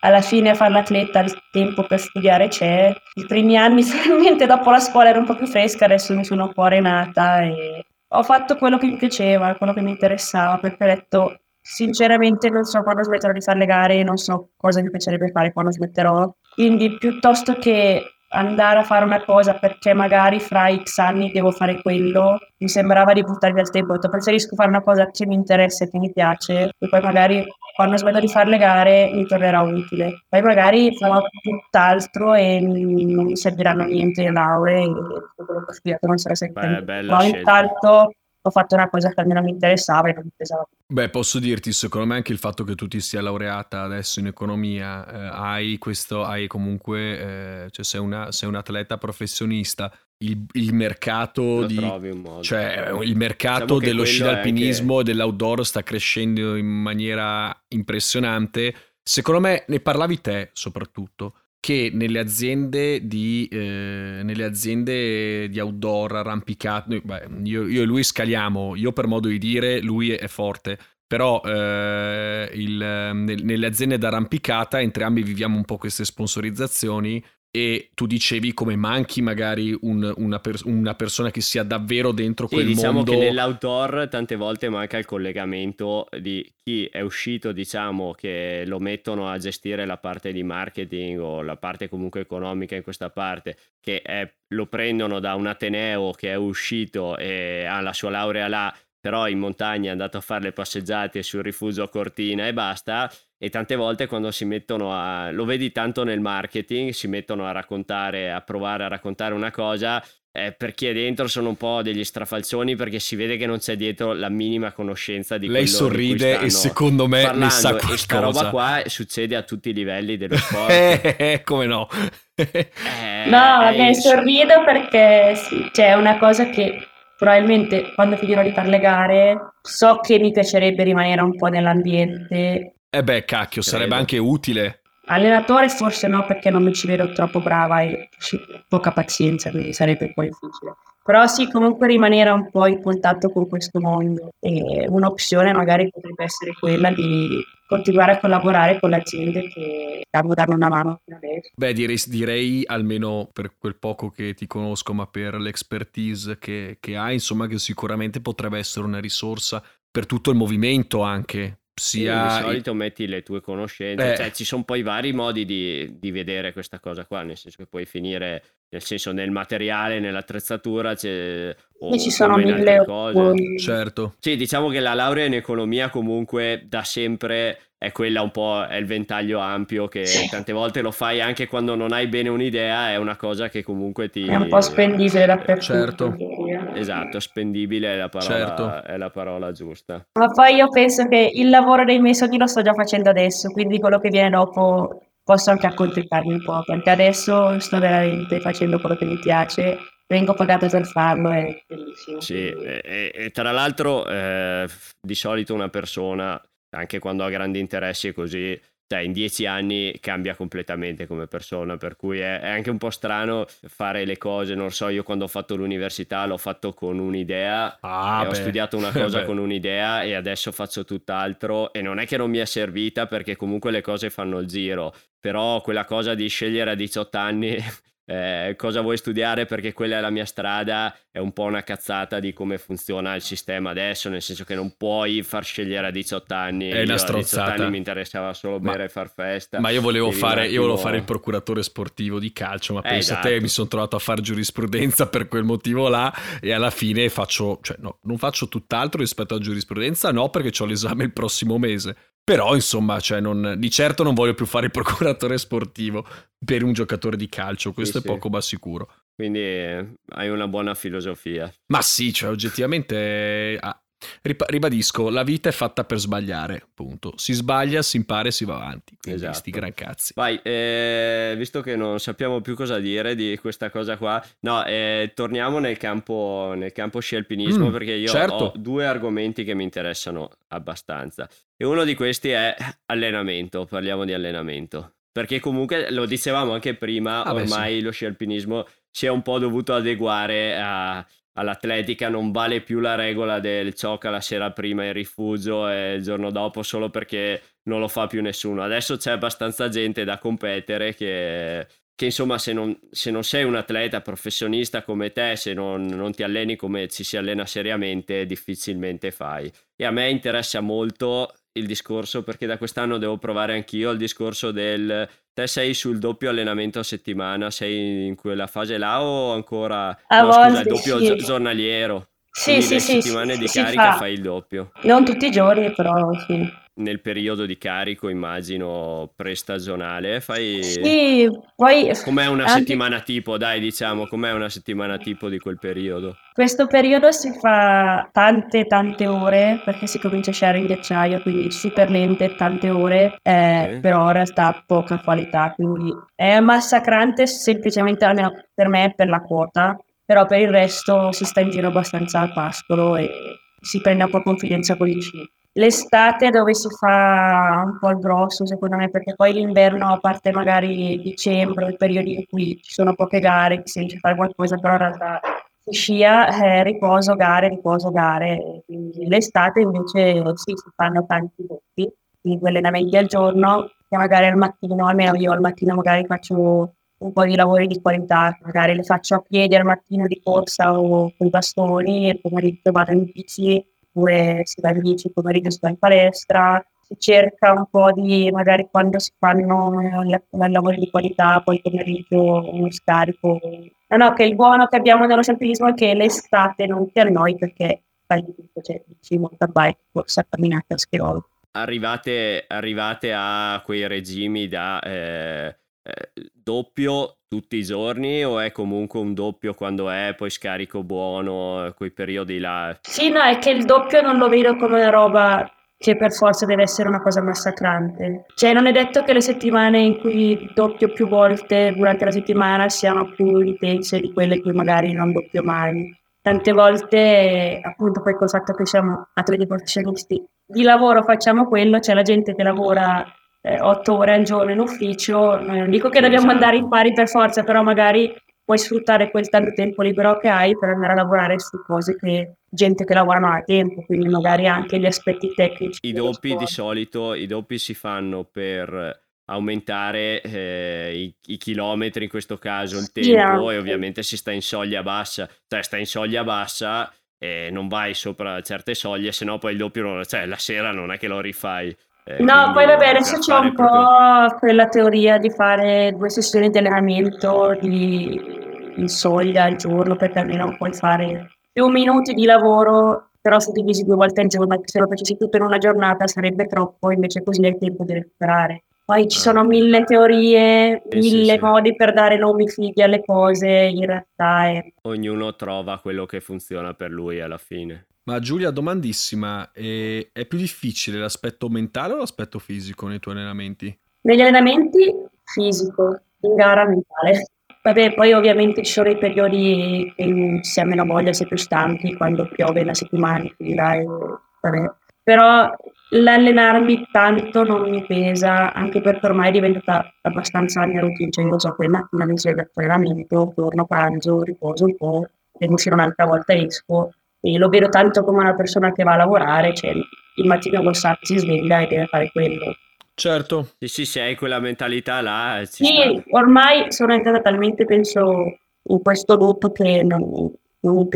alla fine fare l'atleta il tempo per studiare c'è. I primi anni, finalmente dopo la scuola ero un po' più fresca, adesso mi sono un po' arenata e ho fatto quello che mi piaceva, quello che mi interessava, perché ho detto sinceramente non so quando smetterò di fare le gare, non so cosa mi piacerebbe fare quando smetterò. Quindi piuttosto che andare a fare una cosa perché magari fra X anni devo fare quello, mi sembrava di buttar via il tempo. Ho detto, preferisco fare una cosa che mi interessa e che mi piace, e poi magari quando smetto di fare le gare mi tornerà utile. Poi magari farò tutt'altro e non mi serviranno niente le lauree e tutto quello che ho studiato non sarà sempre Beh, bella Ma intanto ho fatto una cosa che almeno mi interessava e non mi pesava. Beh, posso dirti, secondo me anche il fatto che tu ti sia laureata adesso in economia, eh, hai questo, hai comunque, eh, cioè sei, una, sei un atleta professionista, il, il mercato di... Cioè, il mercato Diciamo dello sci è d'alpinismo e dell'outdoor sta crescendo in maniera impressionante. Secondo me, ne parlavi te soprattutto, che nelle aziende di, eh, nelle aziende di outdoor arrampicato, io, io e lui scaliamo, io per modo di dire, lui è forte, però eh, il, nel- nelle aziende d'arrampicata entrambi viviamo un po' queste sponsorizzazioni e tu dicevi come manchi magari un- una, per- una persona che sia davvero dentro Sì, quel diciamo mondo. che nell'outdoor tante volte manca il collegamento di chi è uscito, diciamo, che lo mettono a gestire la parte di marketing o la parte comunque economica in questa parte, che è- lo prendono da un Ateneo che è uscito e ha la sua laurea là, però in montagna è andato a fare le passeggiate sul rifugio a Cortina e basta. E tante volte quando si mettono a... lo vedi tanto nel marketing, si mettono a raccontare, a provare a raccontare una cosa eh, per chi è dentro sono un po' degli strafalcioni perché si vede che non c'è dietro la minima conoscenza di Lei quello di cui sorride e secondo me ne parlando. sa e sta qualcosa. roba qua succede a tutti i livelli dello sport. Eh, come no? Eh, No, il- sorrido perché sì, cioè, è una cosa che probabilmente quando finirò di fare le gare so che mi piacerebbe rimanere un po' nell'ambiente. Eh beh, cacchio, sarebbe Credo. anche utile. Allenatore forse no perché non mi ci vedo troppo brava e poca pazienza, quindi sarebbe un po' difficile. Però sì, comunque rimanere un po' in contatto con questo mondo e un'opzione magari potrebbe essere quella di continuare a collaborare con le aziende che stanno dando una mano. Beh, direi, direi almeno per quel poco che ti conosco, ma per l'expertise che, che hai, insomma, che sicuramente potrebbe essere una risorsa per tutto il movimento anche. Sì, Sia di solito metti le tue conoscenze, Eh. cioè ci sono poi vari modi di, di vedere questa cosa qua, nel senso che puoi finire nel senso nel materiale, nell'attrezzatura, c'è, o E ci sono mille cose. certo. Sì, diciamo che la laurea in economia comunque da sempre è quella un po', è il ventaglio ampio che tante volte lo fai anche quando non hai bene un'idea, è una cosa che comunque ti... È un po' spendibile dappertutto. Certo. Esatto, spendibile è la parola, Certo. è la parola giusta. Ma poi io penso che il lavoro dei miei sogni lo sto già facendo adesso, quindi quello che viene dopo posso anche accontentarmi un po', perché adesso sto veramente facendo quello che mi piace vengo pagato per farlo, è bellissimo. Sì, e, e tra l'altro eh, di solito una persona, anche quando ha grandi interessi e così, cioè in dieci anni cambia completamente come persona, per cui è, è, anche un po' strano fare le cose, non so, io quando ho fatto l'università l'ho fatto con un'idea, ah, ho studiato una cosa con un'idea e adesso faccio tutt'altro e non è che non mi è servita perché comunque le cose fanno il giro, però quella cosa di scegliere a 18 anni eh, cosa vuoi studiare perché quella è la mia strada, è un po' una cazzata di come funziona il sistema adesso, nel senso che non puoi far scegliere a 18 anni. È una strozzata. A 18 anni mi interessava solo bere e far festa. Ma io volevo, fare, attimo... io volevo fare il procuratore sportivo di calcio, ma eh, pensa esatto. te, mi sono trovato a fare giurisprudenza per quel motivo là e alla fine faccio, cioè no, non faccio tutt'altro rispetto a giurisprudenza, no perché ho l'esame il prossimo mese. Però, insomma, cioè non, di certo non voglio più fare il procuratore sportivo per un giocatore di calcio, questo sì, è poco ma sicuro. Quindi eh, hai una buona filosofia. Ma sì, cioè oggettivamente... Ah, ribadisco, la vita è fatta per sbagliare, punto. Si sbaglia, si impara e si va avanti. Quindi esatto. sti gran cazzi. Vai, eh, visto che non sappiamo più cosa dire di questa cosa qua, no, eh, torniamo nel campo, nel campo scialpinismo mm, perché io certo. ho due argomenti che mi interessano abbastanza. E uno di questi è allenamento, parliamo di allenamento. Perché comunque lo dicevamo anche prima, ah, ormai beh, sì. lo sci alpinismo si è un po' dovuto adeguare a, all'atletica, non vale più la regola del gioca la sera prima in rifugio e il giorno dopo solo perché non lo fa più nessuno. Adesso c'è abbastanza gente da competere che, che insomma se non, se non, sei un atleta professionista come te, se non, non ti alleni come ci si allena seriamente, difficilmente fai. E a me interessa molto il discorso perché da quest'anno devo provare anch'io il discorso del te sei sul doppio allenamento a settimana, sei in quella fase là o ancora a no, volte scusa, il doppio sì. giornaliero? Sì, Quindi sì, sì, settimane sì, di carica fai il doppio. Non tutti i giorni, però sì nel periodo di carico, immagino, prestagionale, fai... Sì, poi... Com'è una anche... settimana tipo, dai, diciamo, com'è una settimana tipo di quel periodo? Questo periodo si fa tante, tante ore, perché si comincia a sciare in ghiacciaio, quindi super lente, tante ore, eh, okay. però in realtà poca qualità, quindi è massacrante semplicemente, almeno per me, per la quota, però per il resto si sta in giro abbastanza al pascolo e si prende un po' confidenza con i cibi l'estate dove si fa un po' il grosso secondo me perché poi l'inverno a parte magari dicembre il periodo in cui ci sono poche gare si riesce fare qualcosa però in realtà si scia eh, riposo gare riposo gare. Quindi l'estate invece sì si fanno tanti doppi quindi due allenamenti al giorno che magari al mattino almeno io al mattino magari faccio un po' di lavori di qualità magari le faccio a piedi al mattino di corsa o con i bastoni e il pomeriggio vado in bici oppure si va in bici, pomeriggio si va in palestra, si cerca un po' di, magari quando si fanno i lavori di qualità, poi pomeriggio uno scarico. No, no, che il buono che abbiamo nello semplicismo è che l'estate non ti annoi perché fai di tutto, cioè bici, mountain corsa, camminata, schiolo. Arrivate, arrivate a quei regimi da... Eh eh, doppio tutti i giorni o è comunque un doppio quando è poi scarico buono, eh, quei periodi là? Sì, no, è che il doppio non lo vedo come una roba che per forza deve essere una cosa massacrante. Cioè, non è detto che le settimane in cui doppio più volte durante la settimana siano più intense di quelle in cui magari non doppio mai. Tante volte, appunto, poi col fatto che siamo atleti professionisti, di lavoro facciamo quello, c'è la gente che lavora eh, otto ore al giorno in ufficio, non dico che dobbiamo andare in pari per forza, però magari puoi sfruttare quel tanto tempo libero che hai per andare a lavorare su cose che gente che lavorano a tempo, quindi magari anche gli aspetti tecnici. I doppi di solito, i doppi si fanno per aumentare eh, i, i, chilometri in questo caso il tempo yeah. e ovviamente si sta in soglia bassa cioè sta in soglia bassa e non vai sopra certe soglie se no poi il doppio cioè la sera non è che lo rifai eh, no, poi vabbè, adesso c'è un po' quella teoria di fare due sessioni di allenamento di, in soglia al giorno, perché almeno puoi fare più minuti di lavoro, però suddivisi due volte al giorno, se lo facessi tutto in una giornata sarebbe troppo, invece così hai tempo di recuperare. Poi ci sono mille teorie, mille sì, modi per dare nomi fighi alle cose, in realtà è... Ognuno trova quello che funziona per lui alla fine. Ma Giulia, domandissima, è, è più difficile l'aspetto mentale o l'aspetto fisico nei tuoi allenamenti? Negli allenamenti fisico, in gara mentale. vabbè, poi ovviamente ci sono i periodi in si ha meno voglia, si è più stanchi, quando piove la settimana in fila e vabbè. Però l'allenarmi tanto non mi pesa, anche perché ormai è diventata abbastanza la mia routine, cioè io so che mattina mi sveglio per allenamento, torno, pranzo, riposo un po', devo uscire un'altra volta esco e lo vedo tanto come una persona che va a lavorare, cioè il mattino col sacco si sveglia e deve fare quello. Certo. Sì, sì, se hai quella mentalità là. Sì, sta. ormai sono entrata talmente, penso, in questo loop che non, non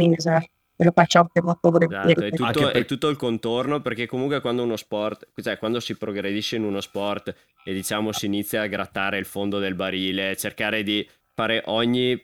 me lo faccio anche molto volentieri. Esatto, è, tutto, per... è, tutto, il contorno perché comunque quando uno sport, cioè quando si progredisce in uno sport e diciamo si inizia a grattare il fondo del barile, cercare di fare ogni,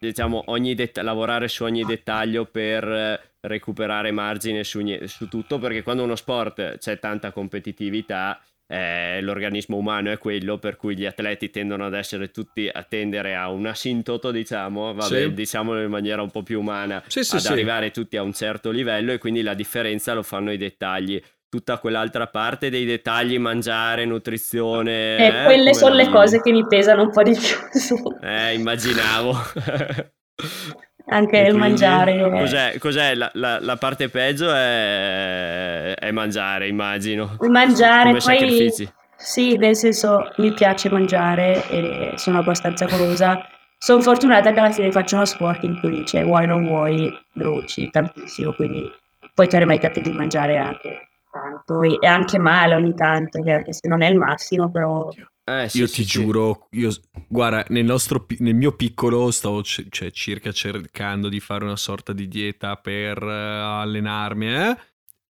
diciamo, ogni det- lavorare su ogni dettaglio per recuperare margine su, su tutto perché quando uno sport c'è tanta competitività eh, l'organismo umano è quello per cui gli atleti tendono ad essere tutti a tendere a un asintoto diciamo vabbè, sì. diciamolo in maniera un po' più umana sì, sì, ad arrivare tutti a un certo livello e quindi la differenza lo fanno i dettagli tutta quell'altra parte dei dettagli mangiare nutrizione eh, eh, quelle sono le cose che mi pesano un po' di più eh immaginavo anche il mangiare. Cos'è, cos'è la, la, la, parte peggio è, è, mangiare, immagino. Mangiare, Come poi... Sacrifici. Sì, nel senso mi piace mangiare e sono abbastanza curiosa. Sono fortunata che alla fine faccio uno sport in cui cioè, vuoi o non vuoi, bruci tantissimo, quindi poi ti mai capito di mangiare anche tanto e anche male ogni tanto, anche se non è il massimo, però eh, sì, io sì, ti sì. giuro, io, guarda, nel, nostro, nel, mio piccolo stavo c- cioè, circa cercando di fare una sorta di dieta per uh, allenarmi, eh?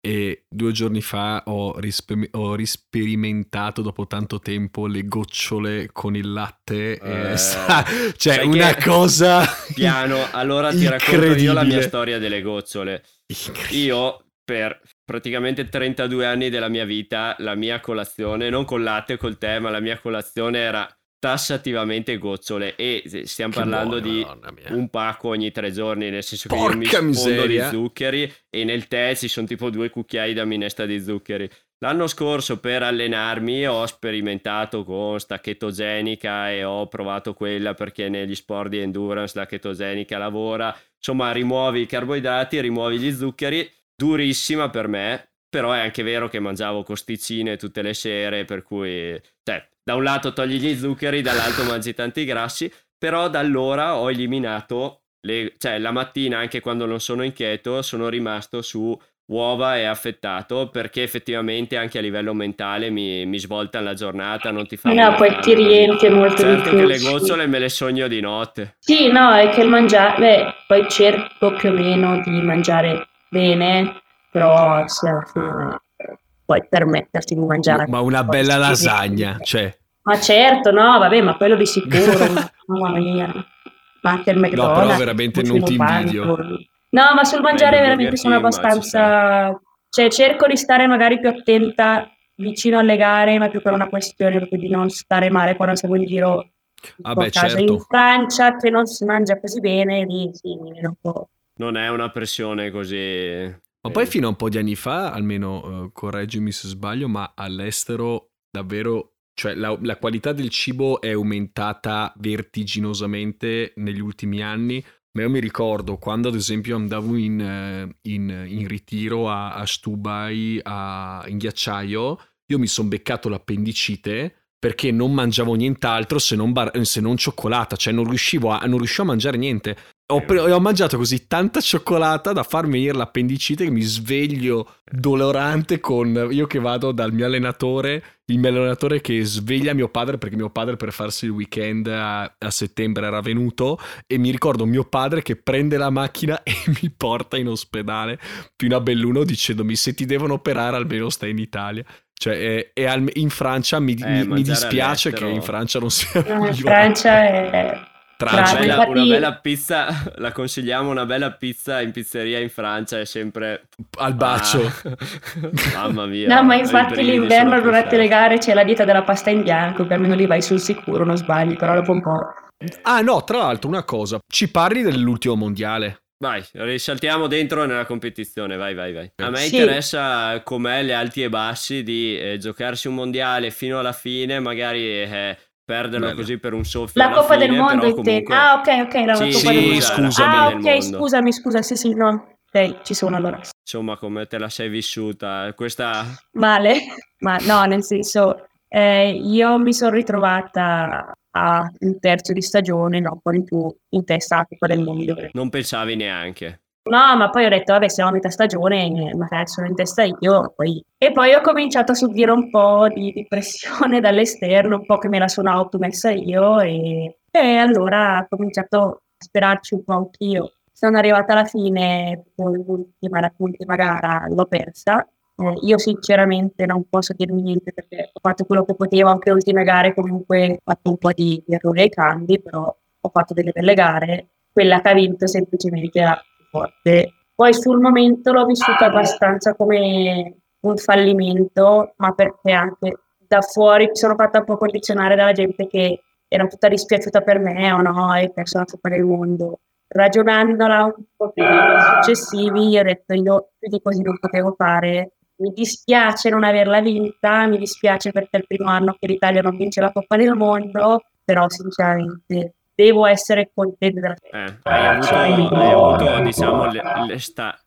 E due giorni fa ho, rispe- ho, risperimentato dopo tanto tempo le gocciole con il latte. Eh, sta- cioè, una cosa. Piano, allora ti racconto io la mia storia delle gocciole. Io per praticamente 32 anni della mia vita la mia colazione, non con latte, col tè, ma la mia colazione era tassativamente gocciole e stiamo che parlando buono, di un pacco ogni tre giorni nel senso Porca che io mi sfondo di zuccheri e nel tè ci sono tipo due cucchiai da minestra di zuccheri. L'anno scorso per allenarmi ho sperimentato con sta chetogenica e ho provato quella perché negli sport di endurance la chetogenica lavora. Insomma rimuovi i carboidrati rimuovi gli zuccheri durissima per me, però è anche vero che mangiavo costicine tutte le sere, per cui, cioè, da un lato togli gli zuccheri, dall'altro mangi tanti grassi, però da allora ho eliminato, le, cioè la mattina anche quando non sono inquieto sono rimasto su uova e affettato perché effettivamente anche a livello mentale mi, mi svoltano la giornata, non ti fa... No, poi ti riempie molto certo di più. che le gocciole me le sogno di notte. Sì, no, è che il mangiare... Beh, poi cerco più o meno di mangiare bene, però puoi permetterti di mangiare. Ma una bella lasagna, cioè. Ma certo, no, vabbè, ma quello di sicuro, mamma mia. Ma anche il McDonald's. No, però veramente non ti invidio. No, ma sul mangiare veramente sono abbastanza... Cioè, cerco di stare magari più attenta vicino alle gare, ma più per una questione proprio di non stare male quando siamo in giro ah beh, certo. in Francia che non si mangia così bene, lì sì, un po' non è una pressione così... Ma poi fino a un po' di anni fa, almeno uh, correggimi se sbaglio, ma all'estero davvero, cioè la, la, qualità del cibo è aumentata vertiginosamente negli ultimi anni. Ma io mi ricordo quando ad esempio andavo in, eh, in, in ritiro a, a Stubai, a, in ghiacciaio, io mi sono beccato l'appendicite perché non mangiavo nient'altro se non, bar- se non cioccolata, cioè non riuscivo, a, non riuscivo a mangiare niente. Ho, pre- ho, mangiato così tanta cioccolata da farmi venire l'appendicite che mi sveglio dolorante con io che vado dal mio allenatore, il mio allenatore che sveglia mio padre perché mio padre per farsi il weekend a, a settembre era venuto e mi ricordo mio padre che prende la macchina e mi porta in ospedale più a Belluno dicendomi se ti devono operare almeno stai in Italia. Cioè, è, è in Francia mi, eh, mi, mi dispiace all'estero. che in Francia non sia... No, in Francia è Francia. Una bella, una bella pizza, la consigliamo, una bella pizza in pizzeria in Francia è sempre... Al bacio. Ah. Mamma mia. No, ma infatti l'inverno durante le gare c'è la dieta della pasta in bianco, che almeno lì vai sul sicuro, non sbagli, però dopo un po'... Ah no, tra l'altro una cosa, ci parli dell'ultimo mondiale? Vai, risaltiamo dentro nella competizione, vai, vai, vai. A me sì. interessa com'è le alti e bassi di eh, giocarsi un mondiale fino alla fine, magari eh, perderlo Bello. così per un soffio. La Coppa fine, del Mondo comunque... Ah, ok, ok, era sì, la Coppa sì, del Mondo. scusami. Ah, ok, scusami, scusa, sì, sì, no. Ok, ci sono allora. Insomma, come te la sei vissuta? Questa... Male, ma no, nel senso, eh, io mi sono ritrovata a un terzo di stagione, no, poi in più in testa a Coppa del Mondo. Non pensavi neanche? No, ma poi ho detto, vabbè, siamo a metà stagione, magari sono in testa io. Poi... E poi ho cominciato a subire un po' di, di pressione dall'esterno, un po' che me la sono automessa io e, e allora ho cominciato a sperarci un po' anch'io. Sono arrivata alla fine, l'ultima, l'ultima gara l'ho persa. Eh, io sinceramente non posso dirmi niente perché ho fatto quello che potevo, anche le ultime gare comunque ho fatto un po' di, di errori ai cambi, però ho fatto delle belle gare. Quella che ha vinto semplicemente era forte. Poi sul momento l'ho vissuta abbastanza come un fallimento, ma perché anche da fuori mi sono fatta un po' condizionare dalla gente che era tutta dispiaciuta per me o no, hai perso la Coppa del Mondo. Ragionandola un po' più successivi, ho detto io più di così non potevo fare. Mi dispiace non averla vinta, mi dispiace perché è il primo anno che l'Italia non vince la Coppa del Mondo, però sinceramente devo essere contento della eh, hai, avuto, hai avuto diciamo le, le sta...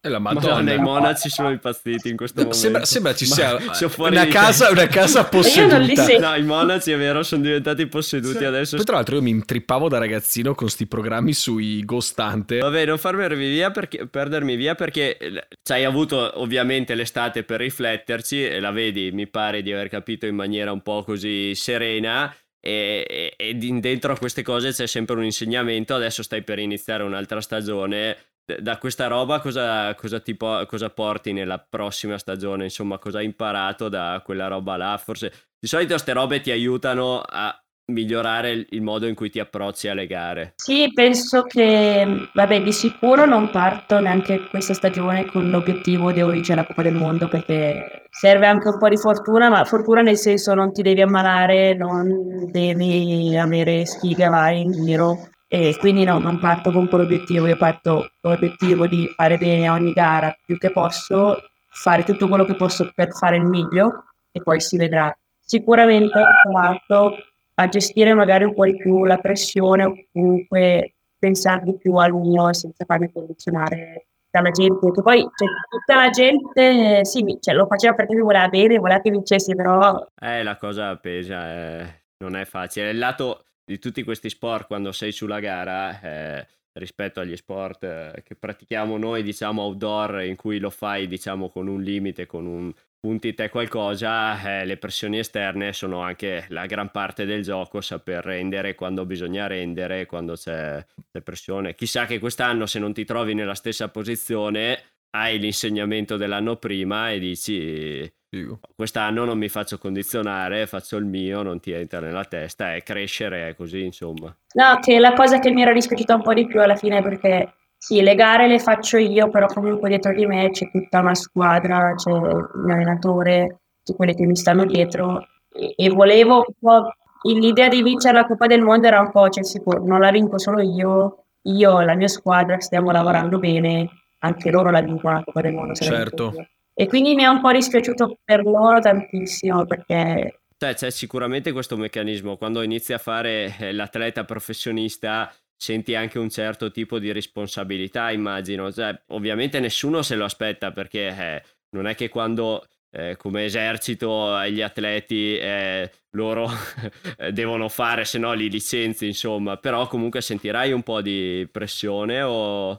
E la Madonna. Madonna, i monaci sono impazziti in questo momento. Sembra, sembra ci sia una casa, una casa posseduta. No, i monaci è vero, sono diventati posseduti sì. adesso. Poi tra l'altro io mi intrippavo da ragazzino con sti programmi sui Ghost Hunter. Vabbè, non farmi via perché, perdermi via perché ci hai avuto ovviamente l'estate per rifletterci e la vedi, mi pare di aver capito in maniera un po' così serena e, e, dentro a queste cose c'è sempre un insegnamento, adesso stai per iniziare un'altra stagione, da questa roba cosa, cosa, ti po- cosa porti nella prossima stagione, insomma cosa hai imparato da quella roba là, forse di solito queste robe ti aiutano a migliorare il modo in cui ti approcci alle gare? Sì, penso che, vabbè, di sicuro non parto neanche questa stagione con l'obiettivo di vincere la Coppa del Mondo perché serve anche un po' di fortuna, ma fortuna nel senso non ti devi ammalare, non devi avere sfiga vai in giro e quindi no, non parto con quell'obiettivo, io parto con l'obiettivo di fare bene ogni gara più che posso, fare tutto quello che posso per fare il meglio e poi si vedrà. Sicuramente ho provato a gestire magari un po' di più la pressione o comunque pensare di più al mio senza farmi condizionare dalla gente, che poi cioè, tutta la gente sì, cioè, lo faceva perché mi voleva bene, voleva che vincessi, però... Eh, la cosa pesa, eh, non è facile. Il lato di tutti questi sport quando sei sulla gara... Eh, rispetto agli sport eh, che pratichiamo noi, diciamo outdoor, in cui lo fai, diciamo, con un limite, con un punti te qualcosa, eh, le pressioni esterne sono anche la gran parte del gioco, saper rendere quando bisogna rendere, quando c'è, c'è pressione. Chissà che quest'anno se non ti trovi nella stessa posizione hai l'insegnamento dell'anno prima e dici Figo. quest'anno non mi faccio condizionare, faccio il mio, non ti entra nella testa, è crescere, è così insomma. No, che la cosa che mi era dispiaciuta un po' di più alla fine perché sì, le gare le faccio io, però comunque dietro di me c'è tutta una squadra, c'è l'allenatore, tutti quelli che mi stanno dietro e, e volevo un po'... L'idea di vincere la Coppa del Mondo era un po', cioè sicuro, non la vinco solo io, io e la mia squadra stiamo lavorando bene, anche loro la vincono la Coppa del Mondo. Certo. E quindi mi è un po' dispiaciuto per loro tantissimo perché cioè, c'è sicuramente questo meccanismo. Quando inizi a fare eh, l'atleta professionista, senti anche un certo tipo di responsabilità, immagino. Cioè, ovviamente nessuno se lo aspetta perché eh, non è che quando eh, come esercito gli atleti eh, loro devono fare, se no li licenzi, insomma, però comunque sentirai un po' di pressione o...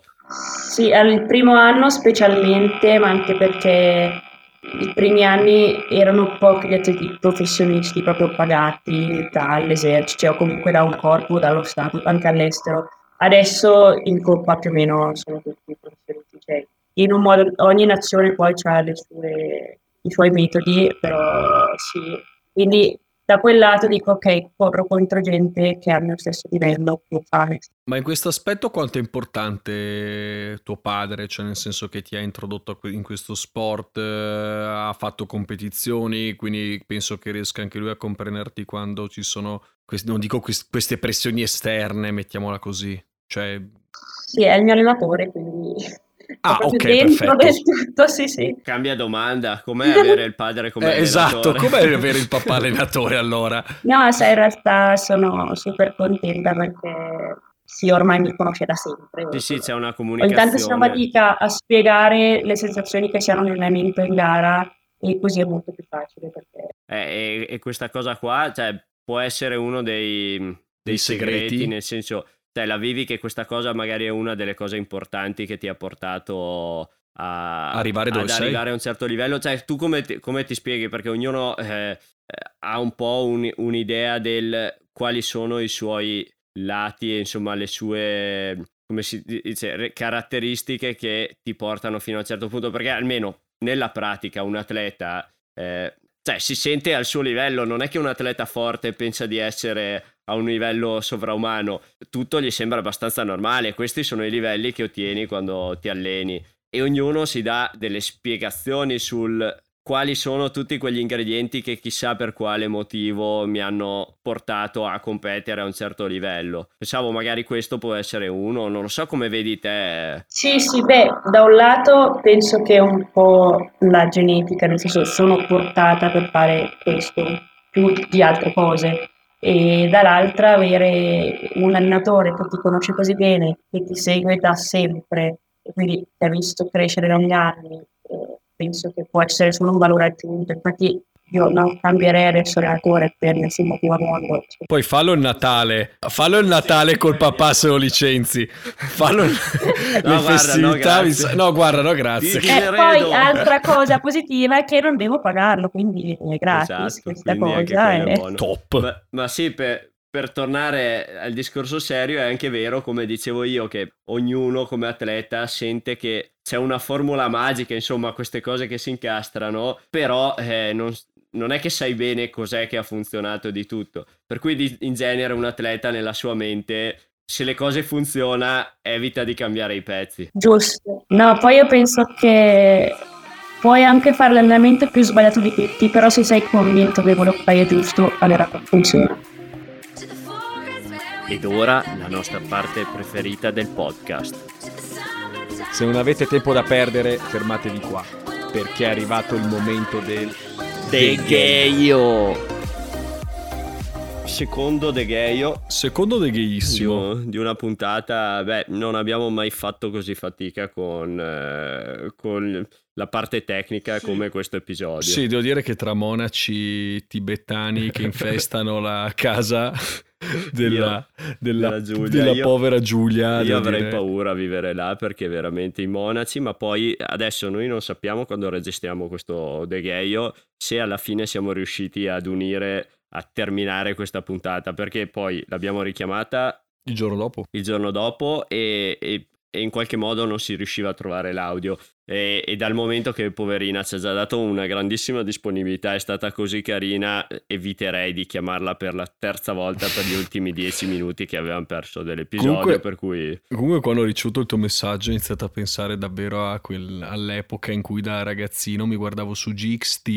Sì, il primo anno specialmente, ma anche perché i primi anni erano pochi gli atleti professionisti proprio pagati dall'esercito o comunque da un corpo, dallo Stato, anche all'estero. Adesso in Coppa più o meno sono tutti professionisti. Cioè, in un modo, ogni nazione poi ha i suoi metodi, però sì. Quindi da quel lato dico ok, corro contro gente che ha il mio stesso livello, può fare. Ma in questo aspetto quanto è importante tuo padre? Cioè nel senso che ti ha introdotto in questo sport, eh, ha fatto competizioni, quindi penso che riesca anche lui a comprenderti quando ci sono, non dico queste pressioni esterne, mettiamola così. Cioè... Sì, è il mio allenatore, quindi Ah, ok, dentro perfetto. del tutto, sì, sì. Cambia domanda, com'è avere il padre come Eh, esatto, allenatore? com'è avere il papà allenatore allora? No, sai, in realtà sono super contenta perché sì, ormai mi conosce da sempre. Sì, sì, c'è una Ogni comunicazione. tanto si fa fatica a spiegare le sensazioni che si hanno nell'allenamento in gara e così è molto più facile perché Eh, e, e questa cosa qua, cioè, può essere uno dei, dei Dei segreti, segreti? nel senso, cioè, la vivi che questa cosa magari è una delle cose importanti che ti ha portato a Arrivare ad arrivare a un certo livello. Cioè, tu come ti, come ti spieghi? Perché ognuno eh, eh, ha un po' un- un'idea del quali sono i suoi lati e insomma le sue come si dice, caratteristiche che ti portano fino a un certo punto. Perché almeno nella pratica un atleta eh, cioè, si sente al suo livello, non è che un atleta forte pensa di essere a un livello sovraumano, tutto gli sembra abbastanza normale, questi sono i livelli che ottieni quando ti alleni. E ognuno si dà delle spiegazioni sul quali sono tutti quegli ingredienti che chissà per quale motivo mi hanno portato a competere a un certo livello. Pensavo magari questo può essere uno, non lo so come vedi te. Sì, sì, beh, da un lato penso che è un po' la genetica, nel senso sono portata per fare questo più di altre cose e dall'altra avere un allenatore che ti conosce così bene, che ti segue da sempre quindi ti ha visto crescere negli anni, eh, penso che può essere solo un valore aggiunto. Infatti io non cambierei adesso allenatore per nessun motivo al mondo. Poi fallo il Natale, fallo il Natale col papà se lo licenzi. Fallo il- le guarda, no, festività. grazie. sa- no, guarda, no, grazie. Ti- E Vedo. poi altra cosa positiva è che non devo pagarlo, quindi è gratis Esatto, questa cosa. è è- buono. Top. Ma, ma sì, per, per tornare al discorso serio, è anche vero, come dicevo io, che ognuno come atleta sente che c'è una formula magica, insomma, queste cose che si incastrano, però eh, non, non è che sai bene cos'è che ha funzionato di tutto. Per cui di- in genere un atleta nella sua mente, se le cose funziona, evita di cambiare i pezzi. Giusto. No, poi io penso che puoi anche fare l'allenamento più sbagliato di tutti, però se sei convinto che quello che fai è giusto, allora funziona. Ed ora la nostra parte preferita del podcast. Se non avete tempo da perdere, fermatevi qua, perché è arrivato il momento del Degheio! Secondo De Gheio, secondo De di, un- di una puntata, beh, non abbiamo mai fatto così fatica con, eh, con la parte tecnica come questo episodio. Sì, devo dire che tra monaci tibetani che infestano la casa della, della- della Giulia, della io- povera Giulia. Io avrei dire- paura a vivere là perché veramente i monaci, ma poi adesso noi non sappiamo quando registriamo questo degheio se alla fine siamo riusciti ad unire, a terminare questa puntata, perché poi l'abbiamo richiamata Il giorno dopo. il giorno dopo e, e- e in qualche modo non si riusciva a trovare l'audio e, e dal momento che poverina ci ha già dato una grandissima disponibilità è stata così carina eviterei di chiamarla per la terza volta per gli ultimi dieci minuti che avevamo perso dell'episodio Comunque- per cui Comunque quando ho ricevuto il tuo messaggio ho iniziato a pensare davvero a quel- all'epoca in cui da ragazzino mi guardavo su GXT,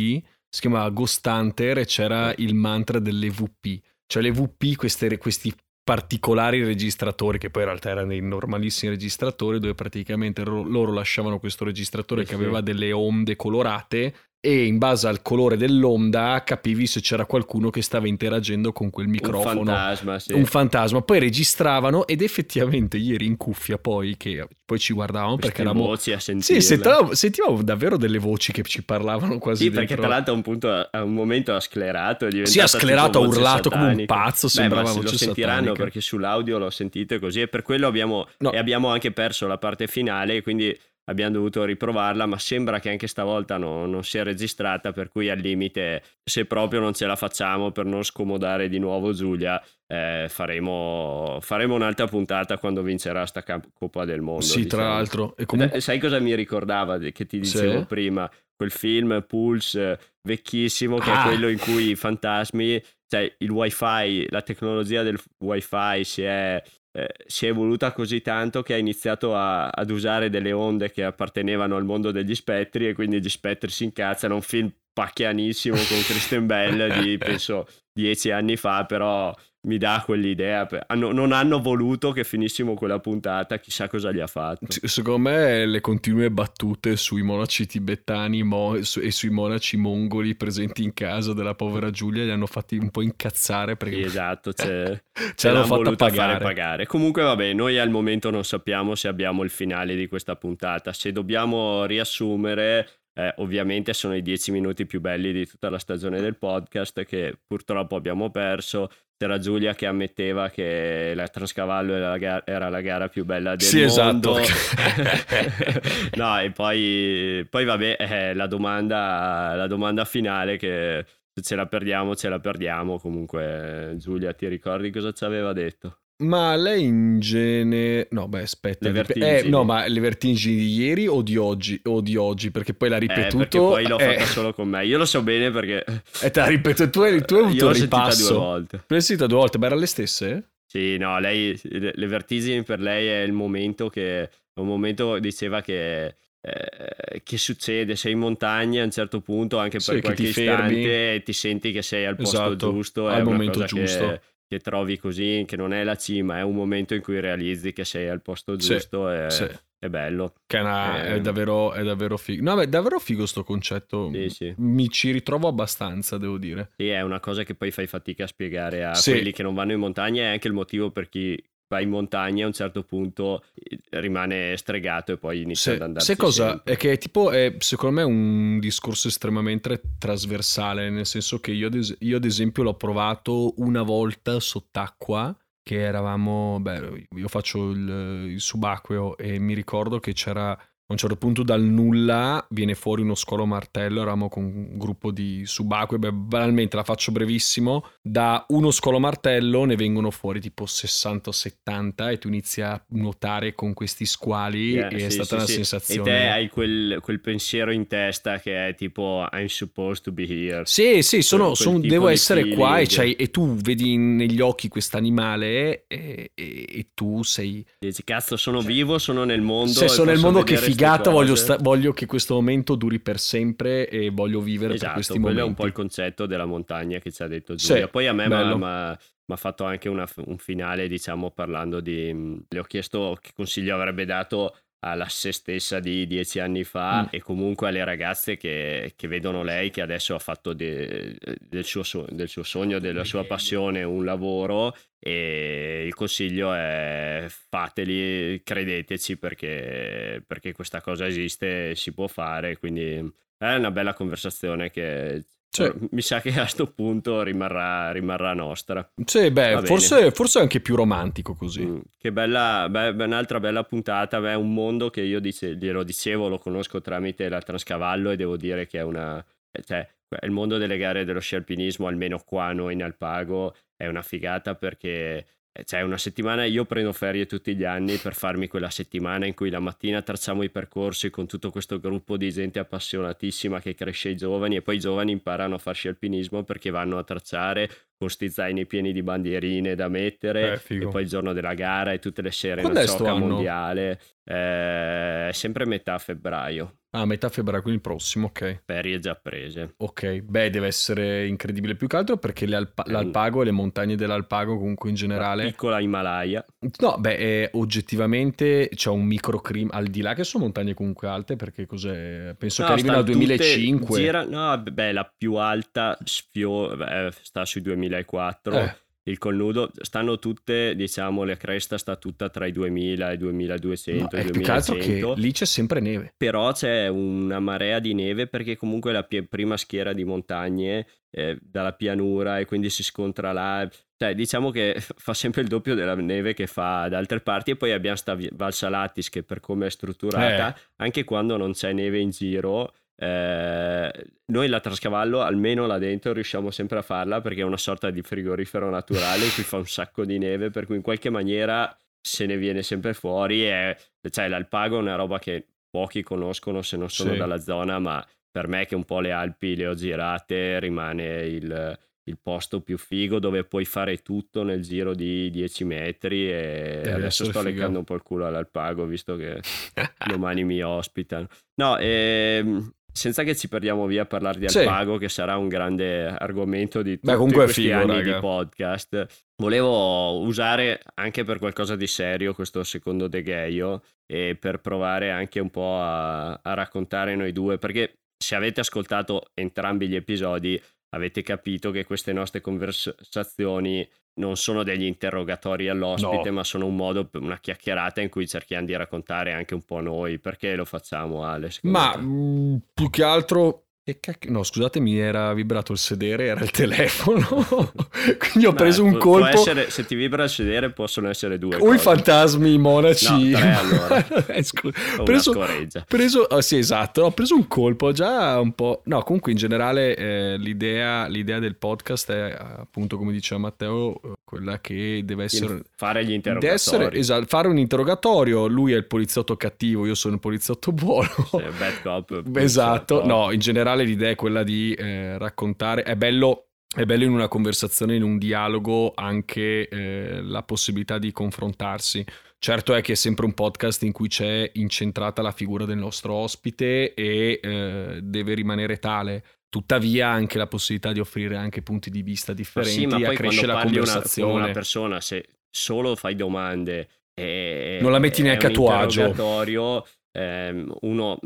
si chiamava Ghost Hunter e c'era il mantra delle VP. Cioè le VP, queste- questi particolari registratori che poi in realtà erano dei normalissimi registratori dove praticamente loro, lasciavano questo registratore Sì, che aveva delle onde colorate e in base al colore dell'onda capivi se c'era qualcuno che stava interagendo con quel un microfono fantasma sì. un fantasma. Poi registravano ed effettivamente ieri in cuffia poi che poi ci guardavamo Queste perché eravamo... voci a sentire Sì, sentivamo, sentivamo davvero delle voci che ci parlavano quasi Sì, perché dentro. tra l'altro a un punto, a un momento ha sclerato. Sì, ha sclerato, ha urlato come un pazzo, Beh, sembrava voce lo sentiranno satanica. perché sull'audio l'ho sentito così e per quello abbiamo, No. e abbiamo anche perso la parte finale, quindi abbiamo dovuto riprovarla, ma sembra che anche stavolta no- non sia registrata, per cui al limite, se proprio non ce la facciamo per non scomodare di nuovo Giulia, eh, faremo, faremo un'altra puntata quando vincerà sta Coppa del Mondo. Sì, tra diciamo. l'altro. E Ed- comunque... Sai cosa mi ricordava che ti dicevo Sì. prima? Quel film Pulse eh, vecchissimo che Ah. è quello in cui i fantasmi, cioè il wifi, la tecnologia del wifi si è, eh, si è evoluta così tanto che ha iniziato a- ad usare delle onde che appartenevano al mondo degli spettri e quindi gli spettri si incazzano. Un film pacchianissimo con Kristen Bell di penso dieci anni fa, però mi dà quell'idea. Hanno, non hanno voluto che finissimo quella puntata, chissà cosa gli ha fatto. Secondo me le continue battute sui monaci tibetani mo- e sui monaci mongoli presenti in casa della povera Giulia li hanno fatti un po' incazzare perché... Sì, esatto, ce, ce l'hanno fatto pagare. pagare. Comunque vabbè, noi al momento non sappiamo se abbiamo il finale di questa puntata. Se dobbiamo riassumere... Eh, ovviamente sono i dieci minuti più belli di tutta la stagione del podcast che purtroppo abbiamo perso c'era Giulia che ammetteva che la Transcavallo era la gara, era la gara più bella del sì, mondo. Esatto. no, e poi, poi vabbè, eh, la, domanda, la domanda finale che se ce la perdiamo, ce la perdiamo. Comunque, Giulia, ti ricordi cosa ci aveva detto? Ma lei in genere... No, beh, aspetta. Le. Eh, no, ma le vertigini di ieri o di oggi? O di oggi? Perché poi l'ha Eh, ripetuto... perché poi l'ho eh, fatta solo con me. Io lo so bene perché... E te l'ha ripetuto, tu hai, tu hai avuto Io l'ho un ripasso. due volte. L'hai sentita due volte, ma erano le stesse? Sì, no, lei... Le vertigini per lei è il momento che... È un momento, diceva che... eh, che succede? Sei in montagna a un certo punto, anche Sì, per che qualche ti fermi. istante, e ti senti che sei al posto Esatto, giusto. al momento cosa che- giusto. Che, trovi così, che non è la cima, è un momento in cui realizzi che sei al posto Sì, giusto. e Sì. È bello. Che è, è davvero, è davvero figo. No, beh, è davvero figo sto concetto. Sì, sì. Mi ci ritrovo abbastanza, devo dire. Sì, è una cosa che poi fai fatica a spiegare a Sì. quelli che non vanno in montagna. È anche il motivo per chi va in montagna a un certo punto eh, rimane stregato e poi inizia ad Se, andarci sai cosa? sempre. È che tipo è secondo me un discorso estremamente trasversale, nel senso che io ad, es- io ad esempio l'ho provato una volta sott'acqua, che eravamo, beh, io faccio il, il subacqueo e mi ricordo che c'era a un certo punto dal nulla viene fuori uno scolo martello, eravamo con un gruppo di subacquei, beh, banalmente la faccio brevissimo, da uno scolo martello ne vengono fuori tipo 60 o 70 e tu inizi a nuotare con questi squali Yeah, e è sì, stata sì, una sì. sensazione... E te hai quel, quel pensiero in testa che è tipo I'm supposed to be here. Sì, sì, sono, sono- devo essere qua e, feeling. c'hai- e tu vedi negli occhi quest'animale e, e- e tu sei... Dici cazzo sono vivo, sono nel mondo. Se sono nel mondo che ste figata, voglio, cose. sta- voglio che questo momento duri per sempre e voglio vivere per Esatto, questi quello momenti. è un po' il concetto della montagna che ci ha detto Sì, Giulia. Poi a me mi ha fatto anche una- un finale, diciamo, parlando di... Le ho chiesto che consiglio avrebbe dato alla se stessa di dieci anni fa Mm. e comunque alle ragazze che, che vedono lei che adesso ha fatto de- del, suo so- del suo sogno, della sua passione un lavoro e il consiglio è fateli, credeteci perché, perché questa cosa esiste si può fare, quindi è una bella conversazione che Sì. mi sa che a questo punto rimarrà, rimarrà nostra. Sì, beh, forse, forse anche più romantico così. Mm, che bella, beh, un'altra bella puntata, beh, è un mondo che io dice- glielo dicevo, lo conosco tramite la Transcavallo e devo dire che è una... Cioè, il mondo delle gare dello sci alpinismo, almeno qua noi in Alpago, è una figata perché eh, cioè una settimana io prendo ferie tutti gli anni per farmi quella settimana in cui la mattina tracciamo i percorsi con tutto questo gruppo di gente appassionatissima che cresce i giovani e poi i giovani imparano a farci alpinismo perché vanno a tracciare con sti zaini pieni di bandierine da mettere Eh, e poi il giorno della gara e tutte le sere Quando una anno? mondiale Eh, sempre metà febbraio Ah, metà febbraio, quindi il prossimo, ok. ferie già prese Ok, beh, deve essere incredibile più che altro perché le Alpa- Eh, l'Alpago e le montagne dell'Alpago comunque in la generale... piccola Himalaya No, beh, eh, oggettivamente c'è un microclim al di là che sono montagne comunque alte perché cos'è? Penso che No, arrivino al stanno tutte- 2005. gira- no, beh, la più alta sfio- beh, sta sui 2004. Eh. Il colnudo stanno tutte, diciamo, la cresta sta tutta tra i 2000 e i 2200 No, e più che altro 2100. che lì c'è sempre neve. Però c'è una marea di neve perché comunque è la pi- prima schiera di montagne eh, dalla pianura e quindi si scontra là. Cioè, diciamo che fa sempre il doppio della neve che fa da altre parti e poi abbiamo sta vi- Val Salatis che per come è strutturata, Eh. anche quando non c'è neve in giro, eh, noi la Trascavallo almeno là dentro riusciamo sempre a farla perché è una sorta di frigorifero naturale in cui fa un sacco di neve, per cui in qualche maniera se ne viene sempre fuori e cioè l'Alpago è una roba che pochi conoscono se non sono Sì. dalla zona, ma per me che un po' le Alpi le ho girate rimane il, il posto più figo dove puoi fare tutto nel giro di 10 metri e Deve adesso sto figo. leccando un po' il culo all'Alpago visto che domani mi ospitano. No, ehm, senza che ci perdiamo via a parlare di Sì. Alpago, che sarà un grande argomento di tutti Beh, questi figo, anni raga. di podcast. Volevo usare anche per qualcosa di serio questo secondo degheio e per provare anche un po' a, a raccontare noi due, perché se avete ascoltato entrambi gli episodi avete capito che queste nostre conversazioni non sono degli interrogatori all'ospite, No. ma sono un modo, una chiacchierata in cui cerchiamo di raccontare anche un po' noi. Perché lo facciamo, Ale? secondo Ma mh, più che altro. Che cacchio- No, scusate, mi era vibrato il sedere, era il telefono. Quindi ho Beh, preso un può- può colpo. essere- se ti vibra il sedere possono essere due. O i cose. fantasmi, i monaci. No, tre allora. Eh, scusa. O una preso, preso, ah, sì, esatto. Ho preso un colpo già un po'. No, comunque in generale eh, l'idea, l'idea del podcast è appunto, come diceva Matteo, eh, quella che deve essere. Il fare gli interrogatori. essere, esatto, fare un interrogatorio. Lui è il poliziotto cattivo, io sono il poliziotto buono. Sì, bad cop, Esatto, no, in generale l'idea è quella di eh, raccontare, è bello, è bello in una conversazione, in un dialogo anche eh, la possibilità di confrontarsi. Certo è che è sempre un podcast in cui c'è incentrata la figura del nostro ospite e eh, deve rimanere tale. Tuttavia anche la possibilità di offrire anche punti di vista Ma differenti sì, ma accresce la parli una, con conversazione. una persona, se solo fai domande e Non la metti neanche a tuo agio. ehm, uno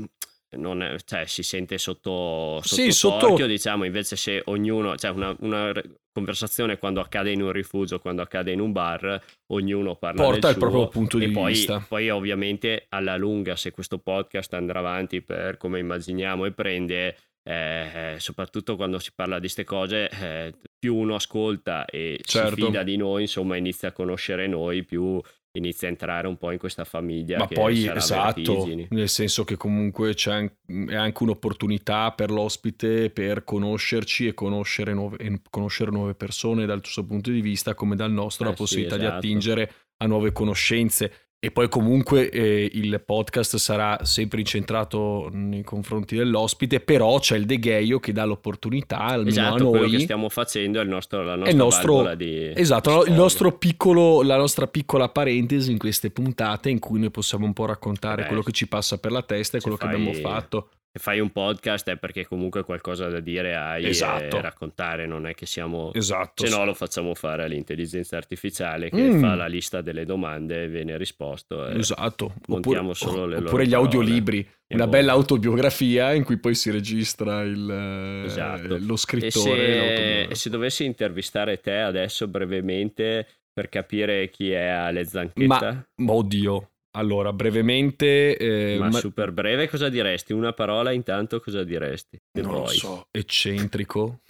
non cioè, si sente sotto, sotto Sì, sotto- torchio, diciamo, invece se ognuno, cioè una, una conversazione quando accade in un rifugio, quando accade in un bar, ognuno parla Porta il proprio suo, punto e di poi, vista. poi ovviamente alla lunga se questo podcast andrà avanti per come immaginiamo e prende eh, soprattutto quando si parla di queste cose eh, più uno ascolta e Certo. si fida di noi insomma inizia a conoscere noi più inizia a entrare un po' in questa famiglia Ma poi esatto, nel senso che comunque c'è an- è anche un'opportunità per l'ospite per conoscerci e conoscere nuove, e conoscere nuove persone dal suo punto di vista come dal nostro, Eh la sì, possibilità di esatto. attingere a nuove conoscenze. E poi comunque eh, il podcast sarà sempre incentrato nei confronti dell'ospite, però c'è il degheio che dà l'opportunità almeno esatto a quello che noi stiamo facendo è il nostro, la nostra nostro- di Esatto, nostro piccolo, la nostra piccola parentesi in queste puntate in cui noi possiamo un po' raccontare Beh, quello che ci passa per la testa e quello che fai- abbiamo fatto. Se fai un podcast è perché comunque qualcosa da dire hai Esatto. e raccontare non è che siamo Esatto. se no lo facciamo fare all'intelligenza artificiale che Mm. fa la lista delle domande e viene risposto e Esatto. Oppure, solo le loro oppure gli audiolibri, E una boh. bella autobiografia in cui poi si registra il, eh, Esatto. lo E scrittore. se, l'autobiografia. e se dovessi intervistare te adesso brevemente per capire chi è Ale Zanchetta, Ma, oddio, allora brevemente... eh, ma, ma- super breve cosa diresti? Una parola intanto cosa diresti? Se non lo vuoi. so, eccentrico,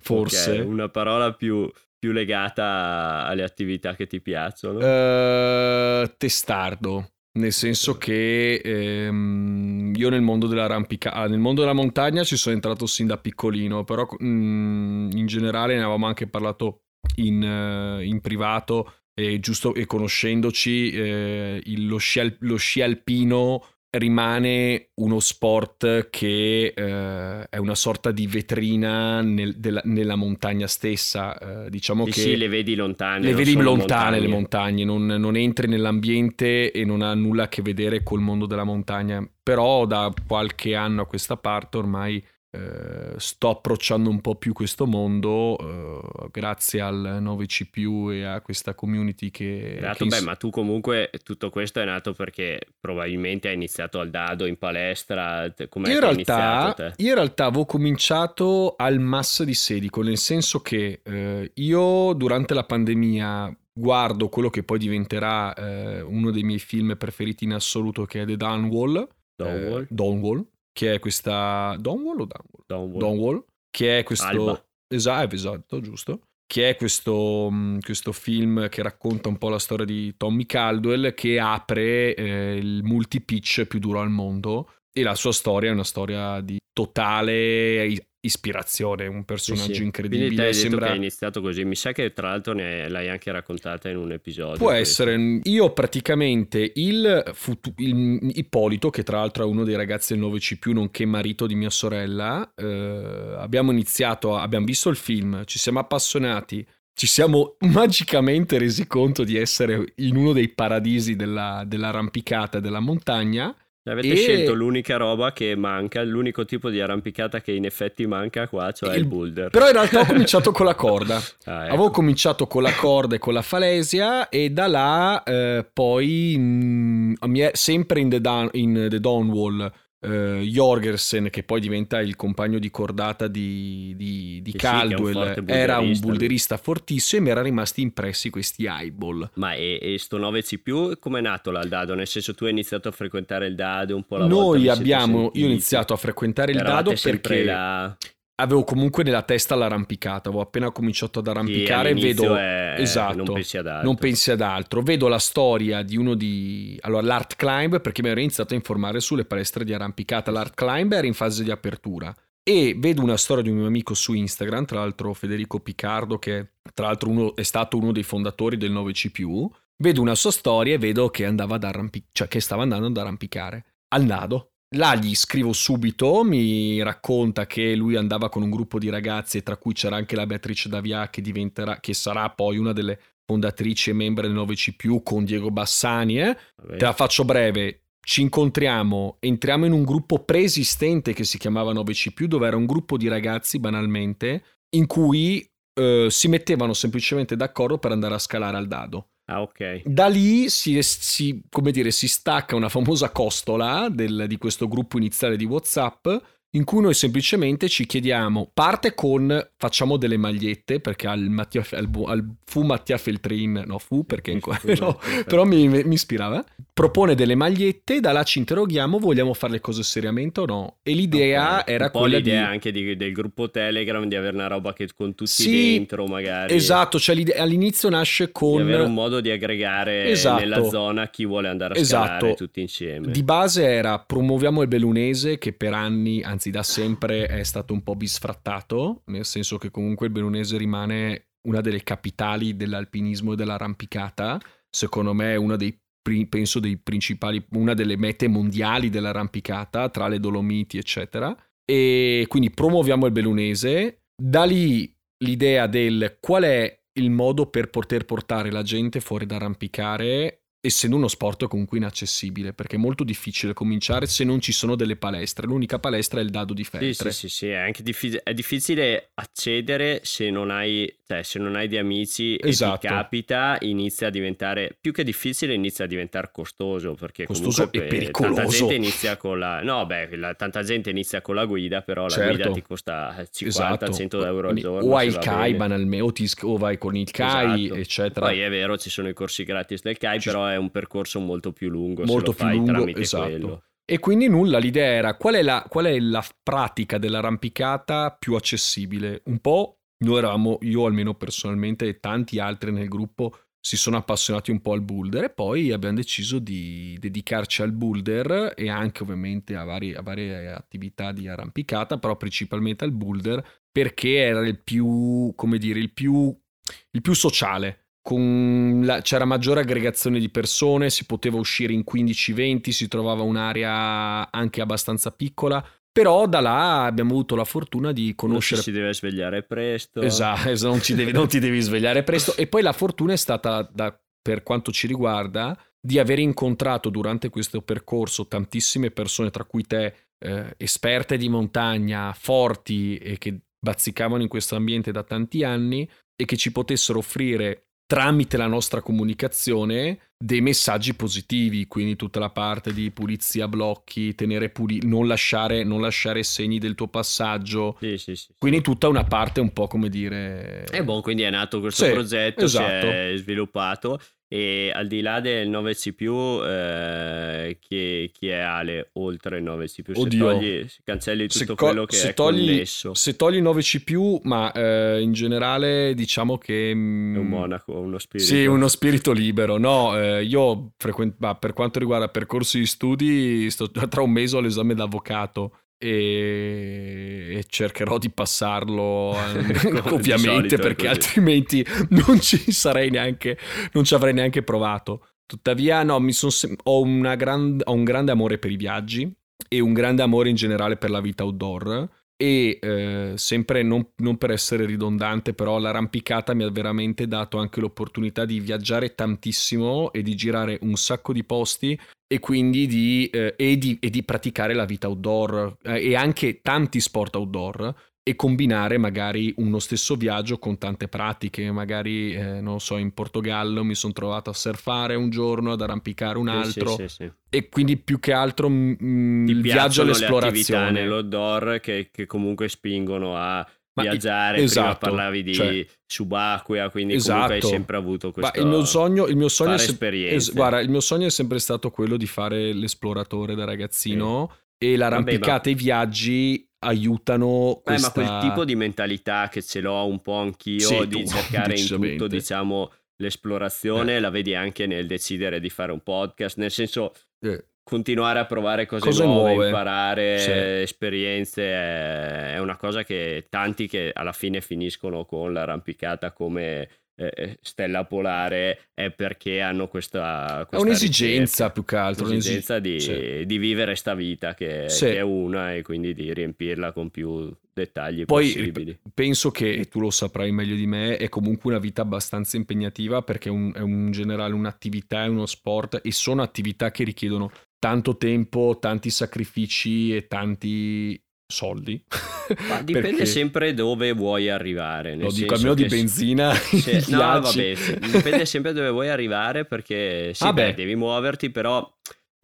forse. Ok, una parola più, più legata alle attività che ti piacciono. Eh, testardo. Nel senso che ehm, io nel mondo dell'arrampicata, ah, nel mondo della montagna ci sono entrato sin da piccolino, però mm, in generale ne avevamo anche parlato in, eh, in privato e giusto e conoscendoci eh, il- lo, sci, lo sci alpino rimane uno sport che eh, è una sorta di vetrina nel- della- nella montagna stessa. eh, diciamo Sì, che sì, le vedi lontane. le vedi lontane le montagne. montagne, non, non entri nell'ambiente e non ha nulla a che vedere col mondo della montagna. Però da qualche anno a questa parte ormai eh, sto approcciando un po' più questo mondo eh, grazie al 9C e a questa community che... Esatto, che beh, ma tu comunque tutto questo è nato perché probabilmente hai iniziato al dado in palestra. Com'è in realtà, io in realtà avevo cominciato al Massa di Sedico, nel senso che eh, io durante la pandemia guardo quello che poi diventerà eh, uno dei miei film preferiti in assoluto, che è The Downwall. Downwall? eh, Downwall, che è questa... Downwall o Downwall? Downwall. Downwall, che è questo... Alba. Esatto, esatto, giusto. Che è questo, mh, questo film che racconta un po' la storia di Tommy Caldwell che apre eh, il multi-pitch più duro al mondo e la sua storia è una storia di totale ispirazione, un Sì, personaggio sì. incredibile. Quindi hai detto sembra... che hai iniziato così. Mi sa che tra l'altro ne l'hai anche raccontata in un episodio. Può questo. essere, io praticamente il, futu- il Ippolito, che tra l'altro è uno dei ragazzi del 9C, nonché marito di mia sorella, eh, abbiamo iniziato, abbiamo visto il film, ci siamo appassionati, ci siamo magicamente resi conto di essere in uno dei paradisi della, dell'arrampicata della montagna Avete e... scelto l'unica roba che manca, l'unico tipo di arrampicata che in effetti manca qua, cioè il, il boulder. Però in realtà ho cominciato con la corda. Ah, ecco. Avevo cominciato con la corda e con la falesia e da là eh, poi mh, mm, sempre in The, Down, in the Dawnwall uh, Jorgensen, che poi diventa il compagno di cordata di, di, di Caldwell, un era un boulderista fortissimo e mi erano rimasti impressi questi eyeball. Ma e, e sto 9C come è nato là il dado? Nel senso tu hai iniziato a frequentare il dado un po' la Noi volta? abbiamo, io ho iniziato a frequentare il dado perché... La avevo comunque nella testa l'arrampicata, avevo appena cominciato ad arrampicare e vedo è... esatto, non pensi, non pensi, ad altro. Vedo la storia di uno di allora l'Art Climb perché mi ero iniziato a informare sulle palestre di arrampicata. L'Art Climb era in fase di apertura e vedo una storia di un mio amico su Instagram, tra l'altro Federico Piccardo che tra l'altro uno, è stato uno dei fondatori del 9C+. Vedo una sua storia e vedo che andava ad arrampicare, cioè che stava andando ad arrampicare al nado Là gli scrivo subito, mi racconta che lui andava con un gruppo di ragazzi, tra cui c'era anche la Beatrice Davia, che, diventerà, che sarà poi una delle fondatrici e membri del 9C, con Diego Bassani. Eh? Te la faccio breve. Ci incontriamo, entriamo in un gruppo preesistente che si chiamava 9C, dove era un gruppo di ragazzi, banalmente, in cui eh, si mettevano semplicemente d'accordo per andare a scalare al dado. Ah, ok. Da lì si, si, dire, si stacca una famosa costola del, di questo gruppo iniziale di WhatsApp in cui noi semplicemente ci chiediamo, parte con facciamo delle magliette, perché al, Mattia, al, al fu Mattia Feltrin, no fu perché ancora, no, però mi, mi, ispirava, propone delle magliette, da là ci interroghiamo, vogliamo fare le cose seriamente o no? E l'idea okay. era un quella l'idea di... anche di, del gruppo Telegram, di avere una roba che con tutti sì, dentro magari. Esatto, cioè all'inizio nasce con... Di avere un modo di aggregare esatto. nella zona chi vuole andare a esatto. tutti insieme. Di base era promuoviamo il bellunese che per anni, anzi anzi da sempre è stato un po' bisfrattato, nel senso che comunque il Bellunese rimane una delle capitali dell'alpinismo e dell'arrampicata, secondo me è una dei penso dei principali, una delle mete mondiali dell'arrampicata tra le Dolomiti eccetera. E quindi promuoviamo il Bellunese, da lì l'idea del qual è il modo per poter portare la gente fuori da arrampicare essendo uno sport comunque inaccessibile, perché è molto difficile cominciare se non ci sono delle palestre. L'unica palestra è il dado di Feltre. Sì, sì, sì, sì. È, anche difficile, è difficile accedere se non hai, cioè, se non hai di amici esatto. e ti capita, inizia a diventare, più che difficile, inizia a diventare costoso, perché costoso e pericoloso. Tanta gente inizia con la... No, beh, la, tanta gente inizia con la guida, però la certo. guida ti costa 50-100 esatto. euro al giorno. O hai il CAI banalmente, o, ti, o vai con il CAI, esatto. eccetera. Poi è vero, ci sono i corsi gratis del CAI, ci però è un percorso molto più lungo molto più lungo, esatto. Quello. E quindi nulla, l'idea era qual è, la, qual è la pratica dell'arrampicata più accessibile? Un po' noi eravamo, io almeno personalmente e tanti altri nel gruppo si sono appassionati un po' al boulder e poi abbiamo deciso di dedicarci al boulder e anche ovviamente a varie, a varie attività di arrampicata, però principalmente al boulder perché era il più, come dire, il più, il più sociale la, c'era maggiore aggregazione di persone, si poteva uscire in 15-20, si trovava un'area anche abbastanza piccola. Però da là abbiamo avuto la fortuna di conoscere. Non ci si deve svegliare presto. Esatto, non, devi, non ti devi svegliare presto. E poi la fortuna è stata, da, per quanto ci riguarda, di aver incontrato durante questo percorso tantissime persone, tra cui te, eh, esperte di montagna, forti e che bazzicavano in questo ambiente da tanti anni e che ci potessero offrire tramite la nostra comunicazione dei messaggi positivi, quindi tutta la parte di pulizia blocchi, tenere pulito, non lasciare, non lasciare segni del tuo passaggio. Sì, sì, sì, quindi tutta una parte un po' come dire... E buon, quindi è nato questo progetto, esatto. si è sviluppato e al di là del 9C, eh, chi, chi, è Ale oltre il 9C? Se Oddio. togli, se cancelli tutto se quello che se è togli, connesso. Se togli il 9C, ma eh, in generale diciamo che... Mm, è un monaco, uno spirito. Sì, uno spirito libero. No, eh, io frequent- per quanto riguarda percorsi di studi, sto tra un mese all'esame d'avvocato e, cercherò di passarlo ovviamente perché altrimenti non ci sarei neanche non ci avrei neanche provato. Tuttavia no sem- ho, gran- ho un grande amore per i viaggi e un grande amore in generale per la vita outdoor e eh, sempre non, non, per essere ridondante, però l'arrampicata mi ha veramente dato anche l'opportunità di viaggiare tantissimo e di girare un sacco di posti e quindi di, eh, e di, e di praticare la vita outdoor eh, e anche tanti sport outdoor e combinare magari uno stesso viaggio con tante pratiche, magari eh, non so, in Portogallo mi sono trovato a surfare un giorno, ad arrampicare un altro sì, sì, sì, e quindi più che altro mh, mm, il viaggio all'esplorazione. Le nell'outdoor che, che comunque spingono a ma viaggiare, esatto, prima parlavi di cioè, subacquea, quindi esatto. comunque hai esatto. sempre avuto questo il mio sogno, il mio sogno è se- es- guarda, il mio sogno è sempre stato quello di fare l'esploratore da ragazzino sì. e l'arrampicata e i viaggi aiutano questa... Beh, ma quel tipo di mentalità che ce l'ho un po' anch'io sì, di tu, cercare in tutto, diciamo, l'esplorazione, eh. la vedi anche nel decidere di fare un podcast, nel senso... Eh continuare a provare cose, cose nuove, nuove, imparare sì. esperienze è, una cosa che tanti che alla fine finiscono con l'arrampicata come eh, eh, stella polare è perché hanno questa, questa è un'esigenza ricerca, più che altro un'esigenza di, sì. di, vivere sta vita che, sì. che, è una e quindi di riempirla con più dettagli Poi, possibili penso che tu lo saprai meglio di me è comunque una vita abbastanza impegnativa perché è, un, è un generale un'attività è uno sport e sono attività che richiedono tanto tempo tanti sacrifici e tanti soldi. Ma dipende perché... sempre dove vuoi arrivare. Lo dico almeno di benzina. Se... no, vabbè, dipende sempre dove vuoi arrivare perché sì, ah, beh, devi muoverti, però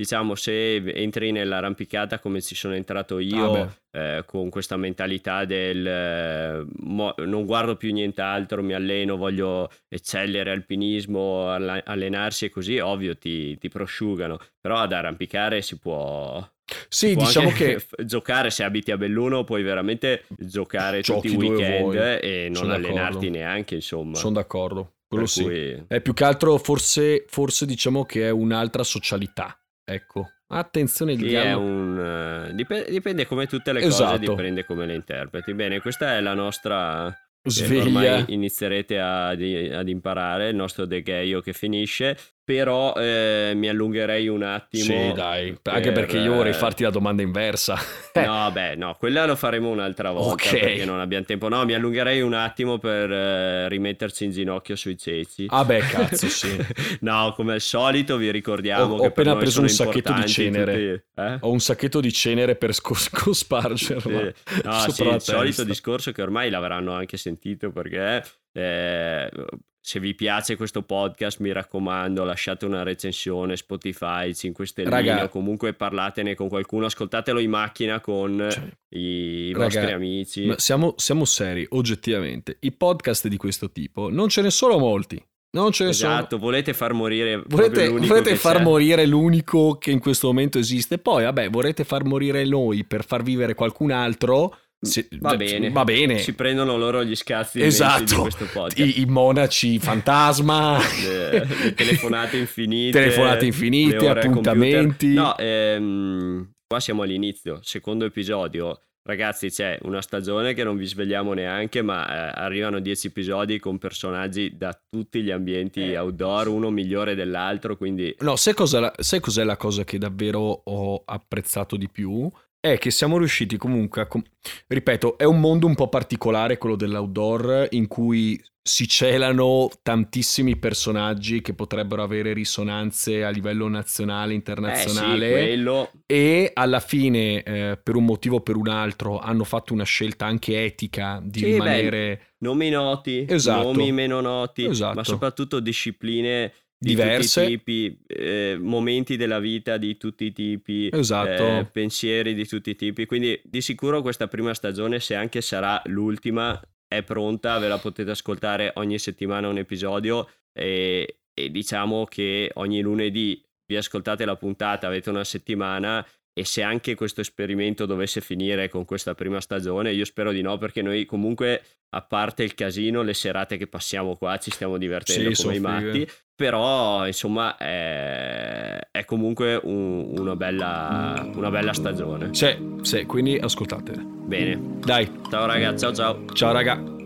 diciamo se entri nell'arrampicata come ci sono entrato io ah, eh, con questa mentalità del eh, mo- non guardo più nient'altro mi alleno voglio eccellere alpinismo all- allenarsi e così ovvio ti, ti prosciugano però ad arrampicare si può sì, diciamo che giocare se abiti a Belluno puoi veramente giocare tutti i weekend e non Sono allenarti d'accordo. neanche, insomma. Sono d'accordo. Quello per sì. Cui... È più che altro forse, forse diciamo che è un'altra socialità. Ecco. Attenzione il gallo. Un, uh, dipende, dipende, come tutte le esatto. cose, dipende come le interpreti. Bene, questa è la nostra sveglia. Ormai inizierete ad, ad imparare il nostro degaio che finisce però eh, mi allungherei un attimo. Sì, dai, per... anche perché io vorrei farti la domanda inversa. no, beh, no, quella lo faremo un'altra volta okay. perché non abbiamo tempo. No, mi allungherei un attimo per eh, rimetterci in ginocchio sui ceci. Ah beh, cazzo, sì. no, come al solito vi ricordiamo ho, che ho appena preso un sacchetto di cenere. Tutti, eh? Ho un sacchetto di cenere per scos- cospargerlo. Sì. No, sì, il solito discorso che ormai l'avranno anche sentito perché eh, se vi piace questo podcast, mi raccomando, lasciate una recensione, Spotify, 5 stelline Raga, o comunque parlatene con qualcuno, ascoltatelo in macchina con cioè, i Raga, vostri amici. Siamo, siamo, seri, oggettivamente. I podcast di questo tipo non ce ne sono molti. Non ce ne esatto, sono. volete far morire volete, volete far c'è. morire l'unico che in questo momento esiste. Poi, vabbè, vorrete far morire noi per far vivere qualcun altro sì, va, bene. va bene. Si prendono loro gli scazzi esatto. di questo podcast. I, I, monaci fantasma. le, le, telefonate infinite. telefonate infinite, appuntamenti. No, ehm, qua siamo all'inizio, secondo episodio. Ragazzi, c'è una stagione che non vi svegliamo neanche, ma eh, arrivano dieci episodi con personaggi da tutti gli ambienti eh. outdoor, uno migliore dell'altro, quindi... No, sai, cosa, sai cos'è la cosa che davvero ho apprezzato di più? È che siamo riusciti comunque a... Com- ripeto, è un mondo un po' particolare quello dell'outdoor in cui si celano tantissimi personaggi che potrebbero avere risonanze a livello nazionale, internazionale eh sì, e alla fine eh, per un motivo o per un altro hanno fatto una scelta anche etica di sì, rimanere beh, nomi noti, esatto. nomi meno noti, esatto. ma soprattutto discipline diverse. tipi, eh, momenti della vita di tutti i tipi, esatto. eh, pensieri di tutti i tipi. Quindi di sicuro questa prima stagione, se anche sarà l'ultima, è pronta, ve la potete ascoltare ogni settimana un episodio e, e diciamo che ogni lunedì vi ascoltate la puntata, avete una settimana e se anche questo esperimento dovesse finire con questa prima stagione, io spero di no perché noi comunque, a parte il casino, le serate che passiamo qua ci stiamo divertendo sì, come i matti, però insomma è, è comunque un, una, bella, una bella stagione. Sì, sì, quindi ascoltatele. Bene. Dai. Ciao raga, ciao ciao. Ciao raga.